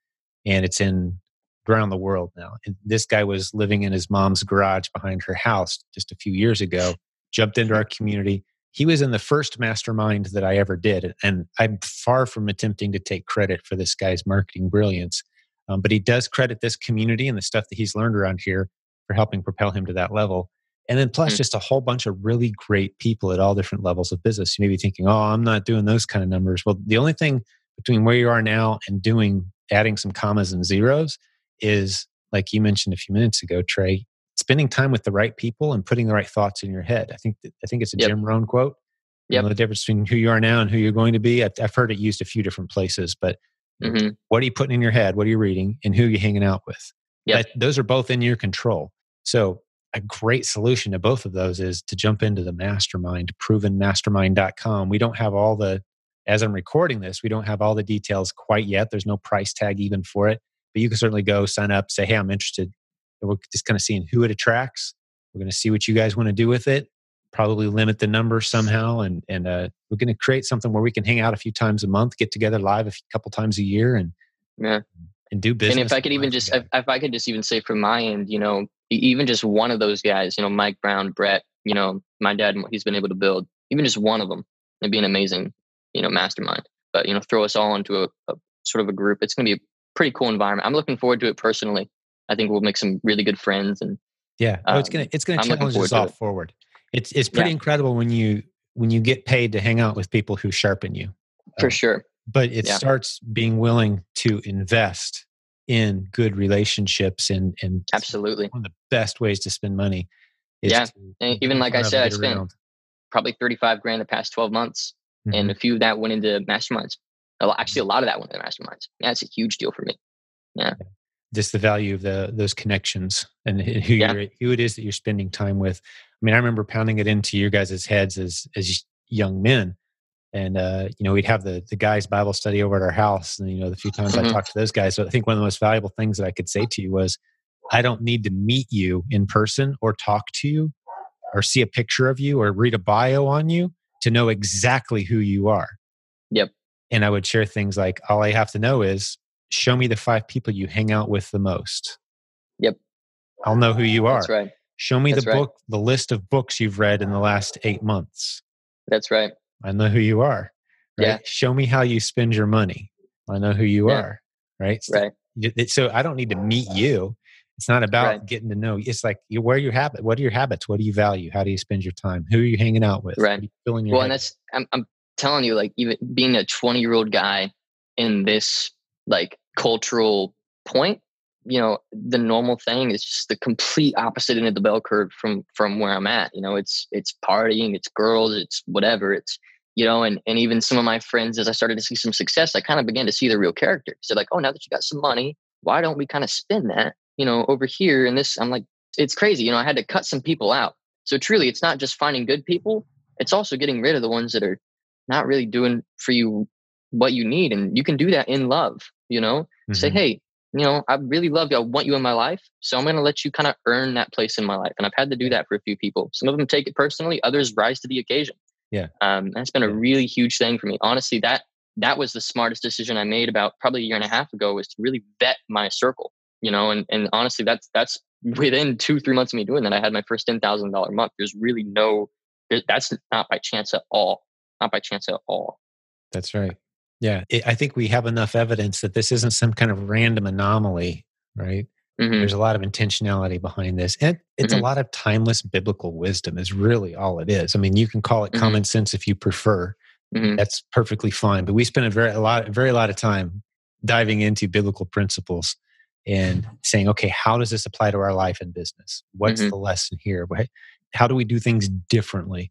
and it's in around the world now. And this guy was living in his mom's garage behind her house just a few years ago. Jumped into our community. He was in the first mastermind that I ever did, and I'm far from attempting to take credit for this guy's marketing brilliance. Um, but he does credit this community and the stuff that he's learned around here for helping propel him to that level. And then plus Mm. just a whole bunch of really great people at all different levels of business. You may be thinking, oh, I'm not doing those kind of numbers. Well, the only thing between where you are now and doing adding some commas and zeros is like you mentioned a few minutes ago, Trey, spending time with the right people and putting the right thoughts in your head. I think that, I think it's a Yep. Jim Rohn quote. You know, the difference between who you are now and who you're going to be. I've, I've heard it used a few different places, but hmm what are you putting in your head? What are you reading? And who are you hanging out with? Yep. That, those are both in your control. So, a great solution to both of those is to jump into the mastermind, provenmastermind.com. We don't have all the, as I'm recording this, we don't have all the details quite yet. There's no price tag even for it, but you can certainly go sign up, say, hey, I'm interested. And we're just kind of seeing who it attracts We're going to see what you guys want to do with it. Probably limit the number somehow, and and uh, we're going to create something where we can hang out a few times a month, get together live a couple times a year, and yeah, and do business. And if I could even just, if, if I could just even say from my end, you know, even just one of those guys, you know, Mike Brown, Brett, you know, my dad, he's been able to build even just one of them, it'd be an amazing, you know, mastermind. But you know, throw us all into a, a sort of a group. It's going to be a pretty cool environment. I'm looking forward to it personally. I think we'll make some really good friends and yeah, um, oh, it's gonna it's gonna I'm challenge us all forward. It's it's pretty yeah. incredible when you when you get paid to hang out with people who sharpen you. For um, sure. But it yeah. starts being willing to invest in good relationships and and absolutely one of the best ways to spend money. yeah, and even like I said, I spent around. probably thirty five grand the past twelve months, mm-hmm. and a few of that went into masterminds. Actually, a lot of that went into masterminds. Yeah, it's a huge deal for me. Yeah just the value of the those connections and who yeah. you're who it is that you're spending time with. I mean, I remember pounding it into your guys' heads as as young men. And uh, you know, we'd have the the guys' Bible study over at our house. And you know, the few times mm-hmm. I talked to those guys. So I think one of the most valuable things that I could say to you was I don't need to meet you in person or talk to you or see a picture of you or read a bio on you to know exactly who you are. Yep. And I would share things like all I have to know is show me the five people you hang out with the most. Yep. I'll know who you are. That's right. Show me That's the book, right. the list of books you've read in the last eight months. That's right. I know who you are. Right? Yeah. Show me how you spend your money. I know who you yeah. are. Right. Right. So I don't need to meet you. It's not about right. getting to know you. It's like you where are your habit? What are your habits? What do you value? How do you spend your time? Who are you hanging out with? Right. Filling your well, head? and that's I'm I'm telling you, like even being a 20 year old guy in this like cultural point you know the normal thing is just the complete opposite end of the bell curve from from where i'm at you know it's it's partying it's girls it's whatever it's you know and and even some of my friends as i started to see some success i kind of began to see the real character. So like oh now that you got some money why don't we kind of spend that you know over here and this i'm like it's crazy you know i had to cut some people out. So truly it's not just finding good people it's also getting rid of the ones that are not really doing for you what you need and you can do that in love you know? Mm-hmm. say hey you know i really love you i want you in my life so i'm going to let you kind of earn that place in my life and i've had to do that for a few people. Some of them take it personally others rise to the occasion. Yeah. Um, that's been a really huge thing for me. Honestly that that was the smartest decision i made about probably a year and a half ago was to really vet my circle you know? And, and honestly that's that's within two three months of me doing that i had my first $10000 month. There's really no that's not by chance at all not by chance at all. That's right yeah, it, I think we have enough evidence that this isn't some kind of random anomaly, right? Mm-hmm. There's a lot of intentionality behind this. And it's mm-hmm. a lot of timeless biblical wisdom, is really all it is. I mean, you can call it mm-hmm. common sense if you prefer. Mm-hmm. That's perfectly fine. But we spend a very a lot, very a lot of time diving into biblical principles and saying, okay, how does this apply to our life and business? What's mm-hmm. the lesson here? How do we do things differently?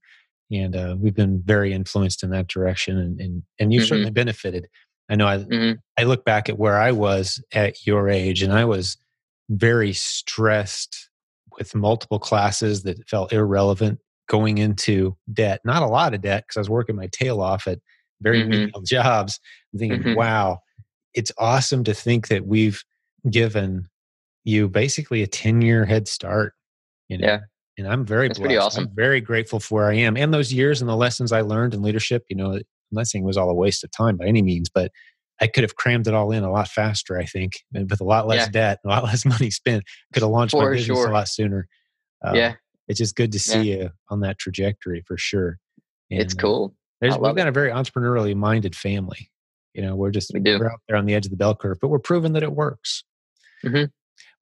And uh, we've been very influenced in that direction and and, and you mm-hmm. certainly benefited i know i mm-hmm. i look back at where i was at your age and i was very stressed with multiple classes that felt irrelevant going into debt not a lot of debt because i was working my tail off at very mm-hmm. menial jobs I'm thinking mm-hmm. wow it's awesome to think that we've given you basically a 10 year head start you know yeah and I'm very That's blessed. pretty awesome. I'm very grateful for where I am and those years and the lessons I learned in leadership. You know, I'm not saying it was all a waste of time by any means, but I could have crammed it all in a lot faster. I think, and with a lot less yeah. debt, a lot less money spent, could have launched for my business sure. a lot sooner. Uh, yeah, it's just good to see yeah. you on that trajectory for sure. And, it's uh, cool. There's, we've got a very entrepreneurially minded family. You know, we're just we we're out there on the edge of the bell curve, but we're proving that it works. Mm-hmm.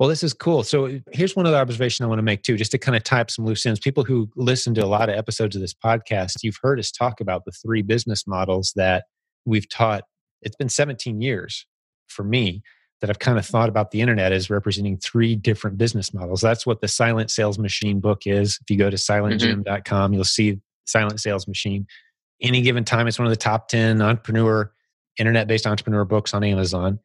Well, this is cool. So here's one other observation I want to make too, just to kind of tie up some loose ends. People who listen to a lot of episodes of this podcast, you've heard us talk about the three business models that we've taught. It's been 17 years for me that I've kind of thought about the internet as representing three different business models. That's what the Silent Sales Machine book is. If you go to silentjim.com, mm-hmm. you'll see Silent Sales Machine. Any given time, it's one of the top 10 entrepreneur, internet based entrepreneur books on Amazon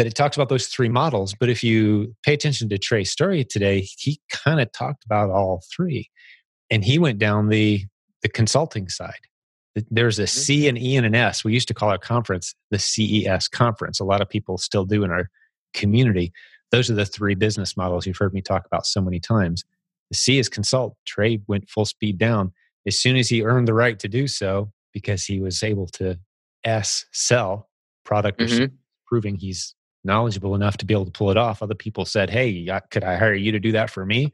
that it talks about those three models. But if you pay attention to Trey's story today, he kind of talked about all three. And he went down the the consulting side. There's a C mm-hmm. C, an E, and an S. We used to call our conference the CES conference. A lot of people still do in our community. Those are the three business models you've heard me talk about so many times. The C is consult. Trey went full speed down as soon as he earned the right to do so because he was able to S sell product mm-hmm. or proving he's knowledgeable enough to be able to pull it off. Other people said, Hey, could I hire you to do that for me?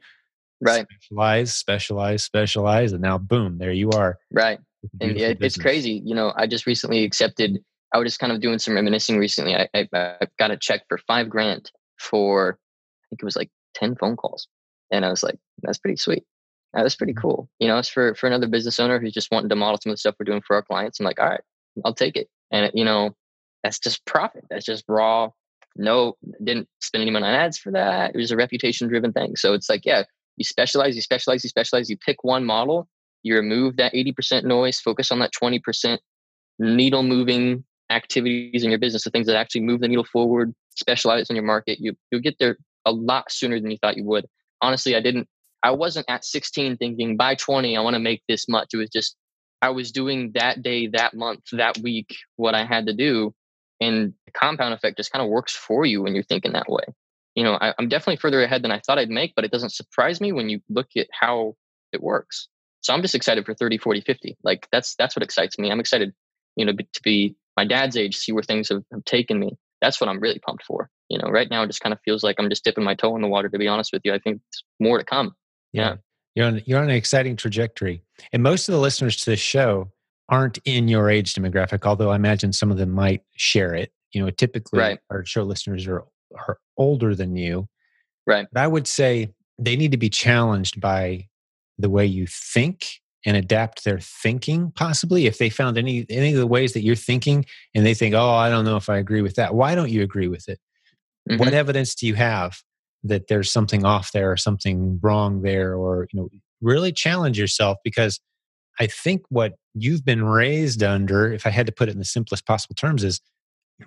Right. Specialize, specialize, specialize. And now, boom, there you are. Right. And it, it's crazy. You know, I just recently accepted, I was just kind of doing some reminiscing recently. I, I, I got a check for five grand for, I think it was like 10 phone calls. And I was like, that's pretty sweet. That was pretty mm-hmm. cool. You know, it's for, for another business owner who's just wanting to model some of the stuff we're doing for our clients. I'm like, all right, I'll take it. And, it, you know, that's just profit. That's just raw. No, didn't spend any money on ads for that. It was a reputation driven thing. So it's like, yeah, you specialize, you specialize, you specialize, you pick one model, you remove that 80% noise, focus on that 20% needle moving activities in your business, the things that actually move the needle forward, specialize in your market. You, you'll get there a lot sooner than you thought you would. Honestly, I didn't, I wasn't at 16 thinking by 20, I want to make this much. It was just, I was doing that day, that month, that week, what I had to do. And the compound effect just kind of works for you when you're thinking that way. You know, I, I'm definitely further ahead than I thought I'd make, but it doesn't surprise me when you look at how it works. So I'm just excited for 30, 40, 50. Like that's that's what excites me. I'm excited, you know, to be my dad's age, see where things have, have taken me. That's what I'm really pumped for. You know, right now it just kind of feels like I'm just dipping my toe in the water. To be honest with you, I think more to come. Yeah. yeah. You're on you're on an exciting trajectory. And most of the listeners to this show aren't in your age demographic, although I imagine some of them might share it. You know, typically right. our show listeners are, are older than you. Right. But I would say they need to be challenged by the way you think and adapt their thinking possibly if they found any any of the ways that you're thinking and they think oh i don't know if i agree with that why don't you agree with it mm-hmm. what evidence do you have that there's something off there or something wrong there or you know really challenge yourself because i think what you've been raised under if i had to put it in the simplest possible terms is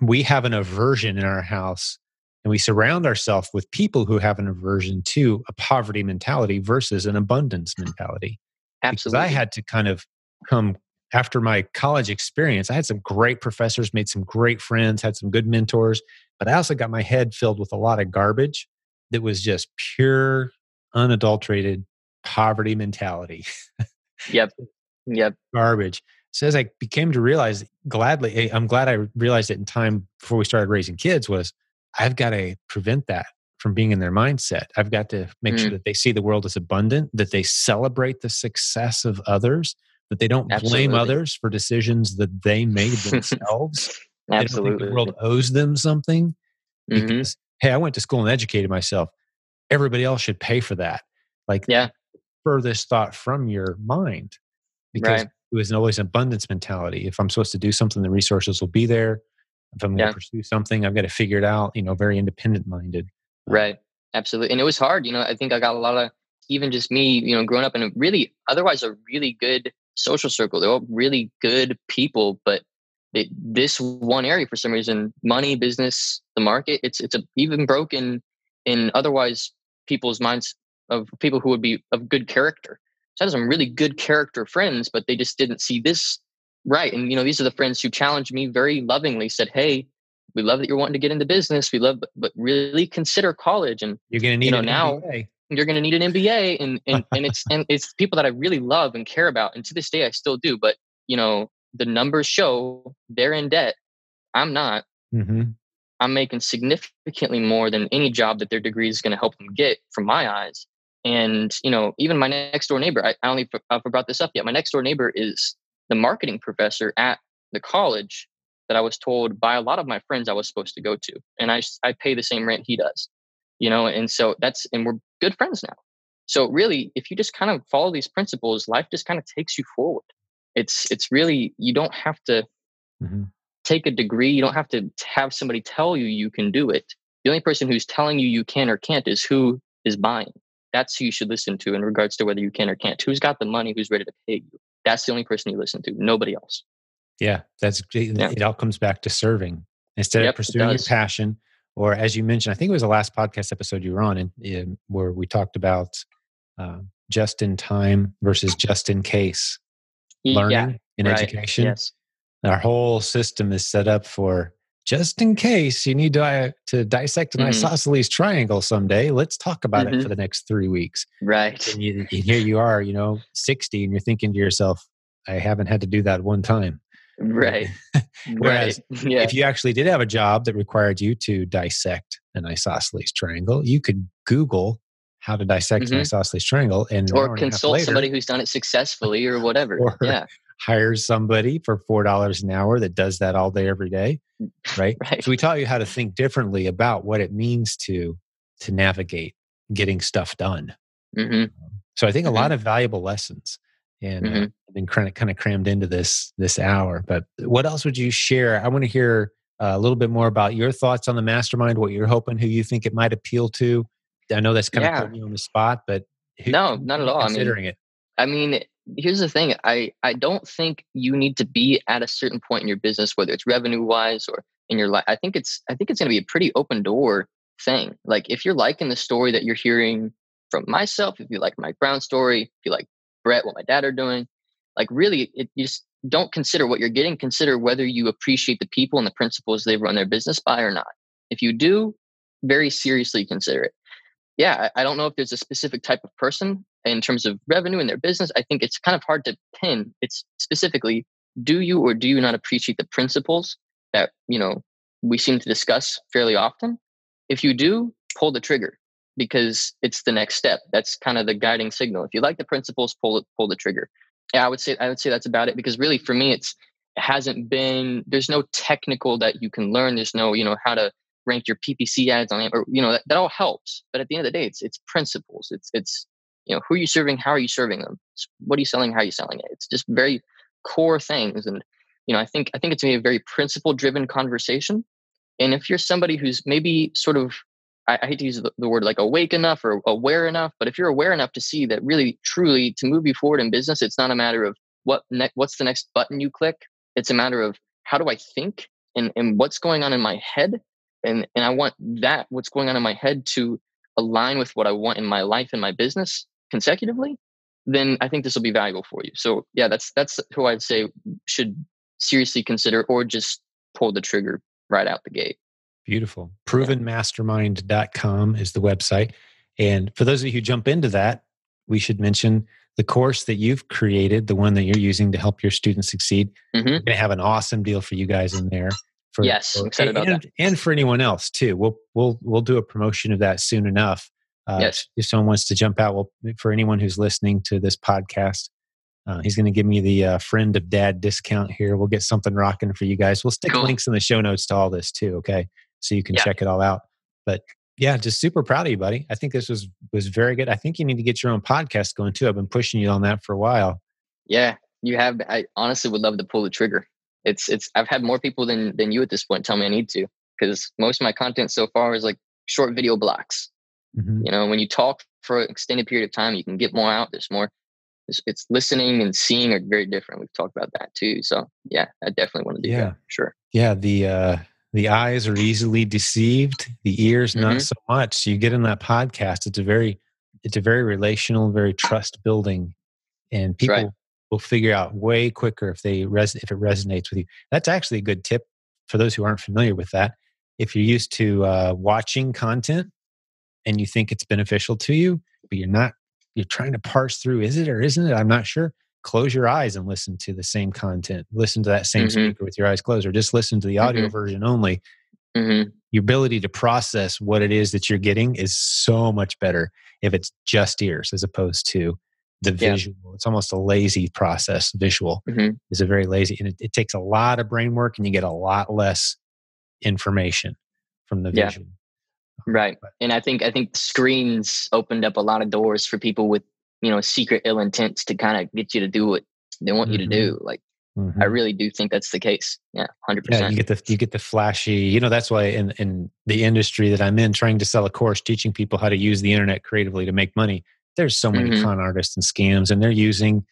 we have an aversion in our house and we surround ourselves with people who have an aversion to a poverty mentality versus an abundance mentality absolutely because i had to kind of come after my college experience i had some great professors made some great friends had some good mentors but i also got my head filled with a lot of garbage that was just pure, unadulterated poverty mentality. yep. Yep. Garbage. So as I became to realize gladly, eh, I'm glad I realized it in time before we started raising kids was I've got to prevent that from being in their mindset. I've got to make mm. sure that they see the world as abundant, that they celebrate the success of others, that they don't Absolutely. blame others for decisions that they made themselves. Absolutely. the world owes them something mm-hmm. hey, I went to school and educated myself. Everybody else should pay for that. Like, yeah, furthest thought from your mind because right. it was always an abundance mentality. If I'm supposed to do something, the resources will be there. If I'm going to pursue something, I've got to figure it out. You know, very independent minded. Um, right. Absolutely. And it was hard. You know, I think I got a lot of even just me. You know, growing up in a really otherwise a really good social circle. They're all really good people, but it, this one area for some reason money business the market it's it's a, even broken in otherwise people's minds of people who would be of good character so i had some really good character friends but they just didn't see this right and you know these are the friends who challenged me very lovingly said hey we love that you're wanting to get into business we love but really consider college and you're going to need you know now MBA. you're going to need an mba and and, and it's and it's people that i really love and care about and to this day i still do but you know the numbers show they're in debt. I'm not. Mm-hmm. I'm making significantly more than any job that their degree is going to help them get from my eyes. And, you know, even my next door neighbor, I, I only I brought this up yet. My next door neighbor is the marketing professor at the college that I was told by a lot of my friends I was supposed to go to. And I, I pay the same rent he does, you know, and so that's, and we're good friends now. So really, if you just kind of follow these principles, life just kind of takes you forward it's it's really you don't have to mm-hmm. take a degree you don't have to have somebody tell you you can do it the only person who's telling you you can or can't is who is buying that's who you should listen to in regards to whether you can or can't who's got the money who's ready to pay you that's the only person you listen to nobody else yeah that's yeah. it all comes back to serving instead yep, of pursuing your passion or as you mentioned i think it was the last podcast episode you were on in where we talked about uh, just in time versus just in case learning yeah, in right. education. Yes. Our whole system is set up for just in case you need to, uh, to dissect an mm-hmm. isosceles triangle someday, let's talk about mm-hmm. it for the next three weeks. Right. And, you, and here you are, you know, 60, and you're thinking to yourself, I haven't had to do that one time. Right. Whereas right. Yeah. if you actually did have a job that required you to dissect an isosceles triangle, you could Google how to dissect mm-hmm. an isosceles triangle and or consult later, somebody who's done it successfully or whatever. Or yeah. Hire somebody for four dollars an hour that does that all day every day. Right? right. So we taught you how to think differently about what it means to to navigate getting stuff done. Mm-hmm. So I think a mm-hmm. lot of valuable lessons and uh, mm-hmm. uh, I've been kind of kind of crammed into this this hour. But what else would you share? I want to hear uh, a little bit more about your thoughts on the mastermind, what you're hoping, who you think it might appeal to. I know that's kind yeah. of putting you on the spot, but who, no, not at all. Considering I mean, it, I mean, here's the thing. I I don't think you need to be at a certain point in your business, whether it's revenue wise or in your life. I think it's I think it's going to be a pretty open door thing. Like if you're liking the story that you're hearing from myself, if you like Mike Brown's story, if you like Brett, what my dad are doing, like really, it, you just don't consider what you're getting. Consider whether you appreciate the people and the principles they run their business by or not. If you do, very seriously consider it. Yeah, I don't know if there's a specific type of person in terms of revenue in their business. I think it's kind of hard to pin. It's specifically, do you or do you not appreciate the principles that you know we seem to discuss fairly often? If you do, pull the trigger because it's the next step. That's kind of the guiding signal. If you like the principles, pull it, pull the trigger yeah, I would say I would say that's about it because really for me it's it hasn't been there's no technical that you can learn. There's no, you know, how to rank your PPC ads on or you know, that, that all helps. But at the end of the day, it's it's principles. It's it's you know, who are you serving, how are you serving them? What are you selling, how are you selling it? It's just very core things. And you know, I think I think it's a very principle driven conversation. And if you're somebody who's maybe sort of I, I hate to use the, the, word like awake enough or aware enough, but if you're aware enough to see that really, truly, to move you forward in business, it's not a matter of what ne- what's the next button you click. It's a matter of how do I think and, and what's going on in my head, and and I want that what's going on in my head to align with what I want in my life and my business consecutively. Then I think this will be valuable for you. So yeah, that's that's who I'd say should seriously consider or just pull the trigger right out the gate. Beautiful. Provenmastermind.com is the website. And for those of you who jump into that, we should mention the course that you've created, the one that you're using to help your students succeed. Mm-hmm. We're going to have an awesome deal for you guys in there. For, yes, for, excited and, about that. and for anyone else too. We'll we'll we'll do a promotion of that soon enough. Uh, yes. If someone wants to jump out, well, for anyone who's listening to this podcast, uh, he's going to give me the uh, friend of dad discount here. We'll get something rocking for you guys. We'll stick cool. links in the show notes to all this too. Okay so you can yeah. check it all out. But yeah, just super proud of you, buddy. I think this was was very good. I think you need to get your own podcast going too. I've been pushing you on that for a while. Yeah, you have. I honestly would love to pull the trigger. It's it's. I've had more people than than you at this point tell me I need to because most of my content so far is like short video blocks. Mm-hmm. You know, when you talk for an extended period of time, you can get more out. There's more. It's, it's, listening and seeing are very different. We've talked about that too. So yeah, I definitely want to do yeah. that. Sure. Yeah. The uh, the eyes are easily deceived the ears mm-hmm. not so much you get in that podcast it's a very it's a very relational very trust building and people right. will figure out way quicker if they res- if it resonates with you that's actually a good tip for those who aren't familiar with that if you're used to uh, watching content and you think it's beneficial to you but you're not you're trying to parse through is it or isn't it i'm not sure close your eyes and listen to the same content listen to that same mm-hmm. speaker with your eyes closed or just listen to the audio mm-hmm. version only mm-hmm. your ability to process what it is that you're getting is so much better if it's just ears as opposed to the visual yeah. it's almost a lazy process visual mm-hmm. is a very lazy and it, it, takes a lot of brain work and you get a lot less information from the visual right and i think i think screens opened up a lot of doors for people with you know secret ill intents to kind of get you to do what they want mm-hmm. you to mm-hmm. do like mm-hmm. i really do think that's the case yeah 100% yeah, you get the you get the flashy you know that's why in in the industry that i'm in trying to sell a course teaching people how to use the internet creatively to make money there's so many mm-hmm. con artists and scams and they're using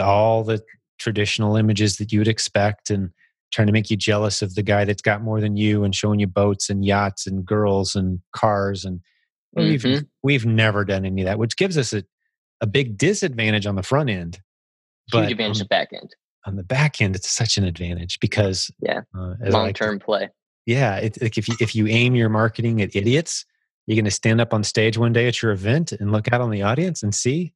all the traditional images that you would expect and trying to make you jealous of the guy that's got more than you and showing you boats and yachts and girls and cars and we've mm-hmm. we've never done any of that which gives us a, a big disadvantage on the front end. Huge advantage on the back end. On the back end, it's such an advantage because yeah, uh, long term like play. Yeah, it, like if you if you aim your marketing at idiots, you're going to stand up on stage one day at your event and look out on the audience and see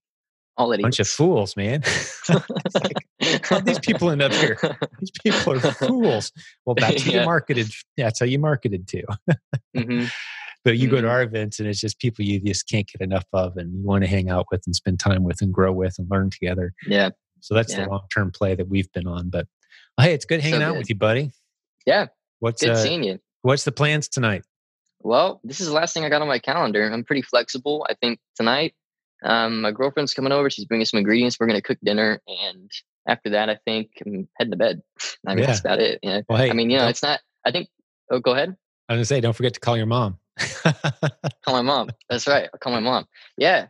all a bunch of fools, man. like, how these people end up here? These people are fools. Well, that's how yeah. you marketed. That's how you marketed to. mm-hmm. But you mm-hmm. go to mm-hmm. our events and it's just people you just can't get enough of and you want to hang out with and spend time with and grow with and learn together. Yeah. So that's yeah. the long term play that we've been on. But hey, it's good hanging so out with you, buddy. Yeah. What's good uh, seeing you? What's the plans tonight? Well, this is the last thing I got on my calendar. I'm pretty flexible. I think tonight, um, my girlfriend's coming over. She's bringing some ingredients. We're going to cook dinner. And after that, I think I'm heading to bed. I mean, yeah. that's about it. Yeah. Well, hey, I mean, you know, it's not, I think, oh, go ahead. I was going to say, don't forget to call your mom. call my mom. That's right. I'll call my mom. Yeah.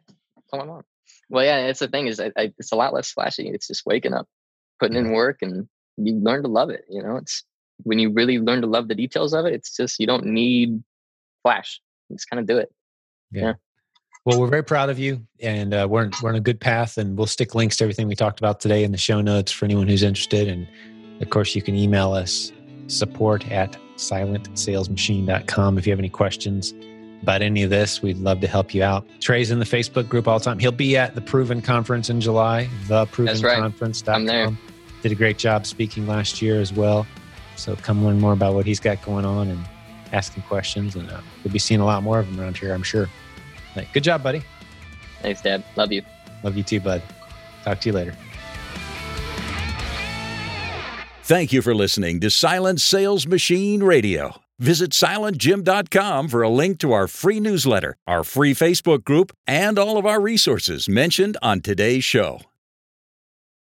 Call my mom. Well, yeah, it's the thing is I, I, it's a lot less flashy. It's just waking up, putting in work and you learn to love it. You know, it's when you really learn to love the details of it, it's just, you don't need flash. Just kind of do it. Yeah. yeah. Well, we're very proud of you, and uh, we're we're on a good path, and we'll stick links to everything we talked about today in the show notes for anyone who's interested. And of course, you can email us support at silentsalesmachine.com if you have any questions about any of this. We'd love to help you out. Trey's in the Facebook group all the time. He'll be at the Proven Conference in July, the Proven right. I'm there. Did a great job speaking last year as well. So come learn more about what he's got going on and asking questions. And uh, we'll be seeing a lot more of him around here, I'm sure. Right, good job, buddy. Thanks, Dad. Love you. Love you too, bud. Talk to you later. Thank you for listening to Silent Sales Machine Radio. Visit silentjim.com for a link to our free newsletter, our free Facebook group, and all of our resources mentioned on today's show.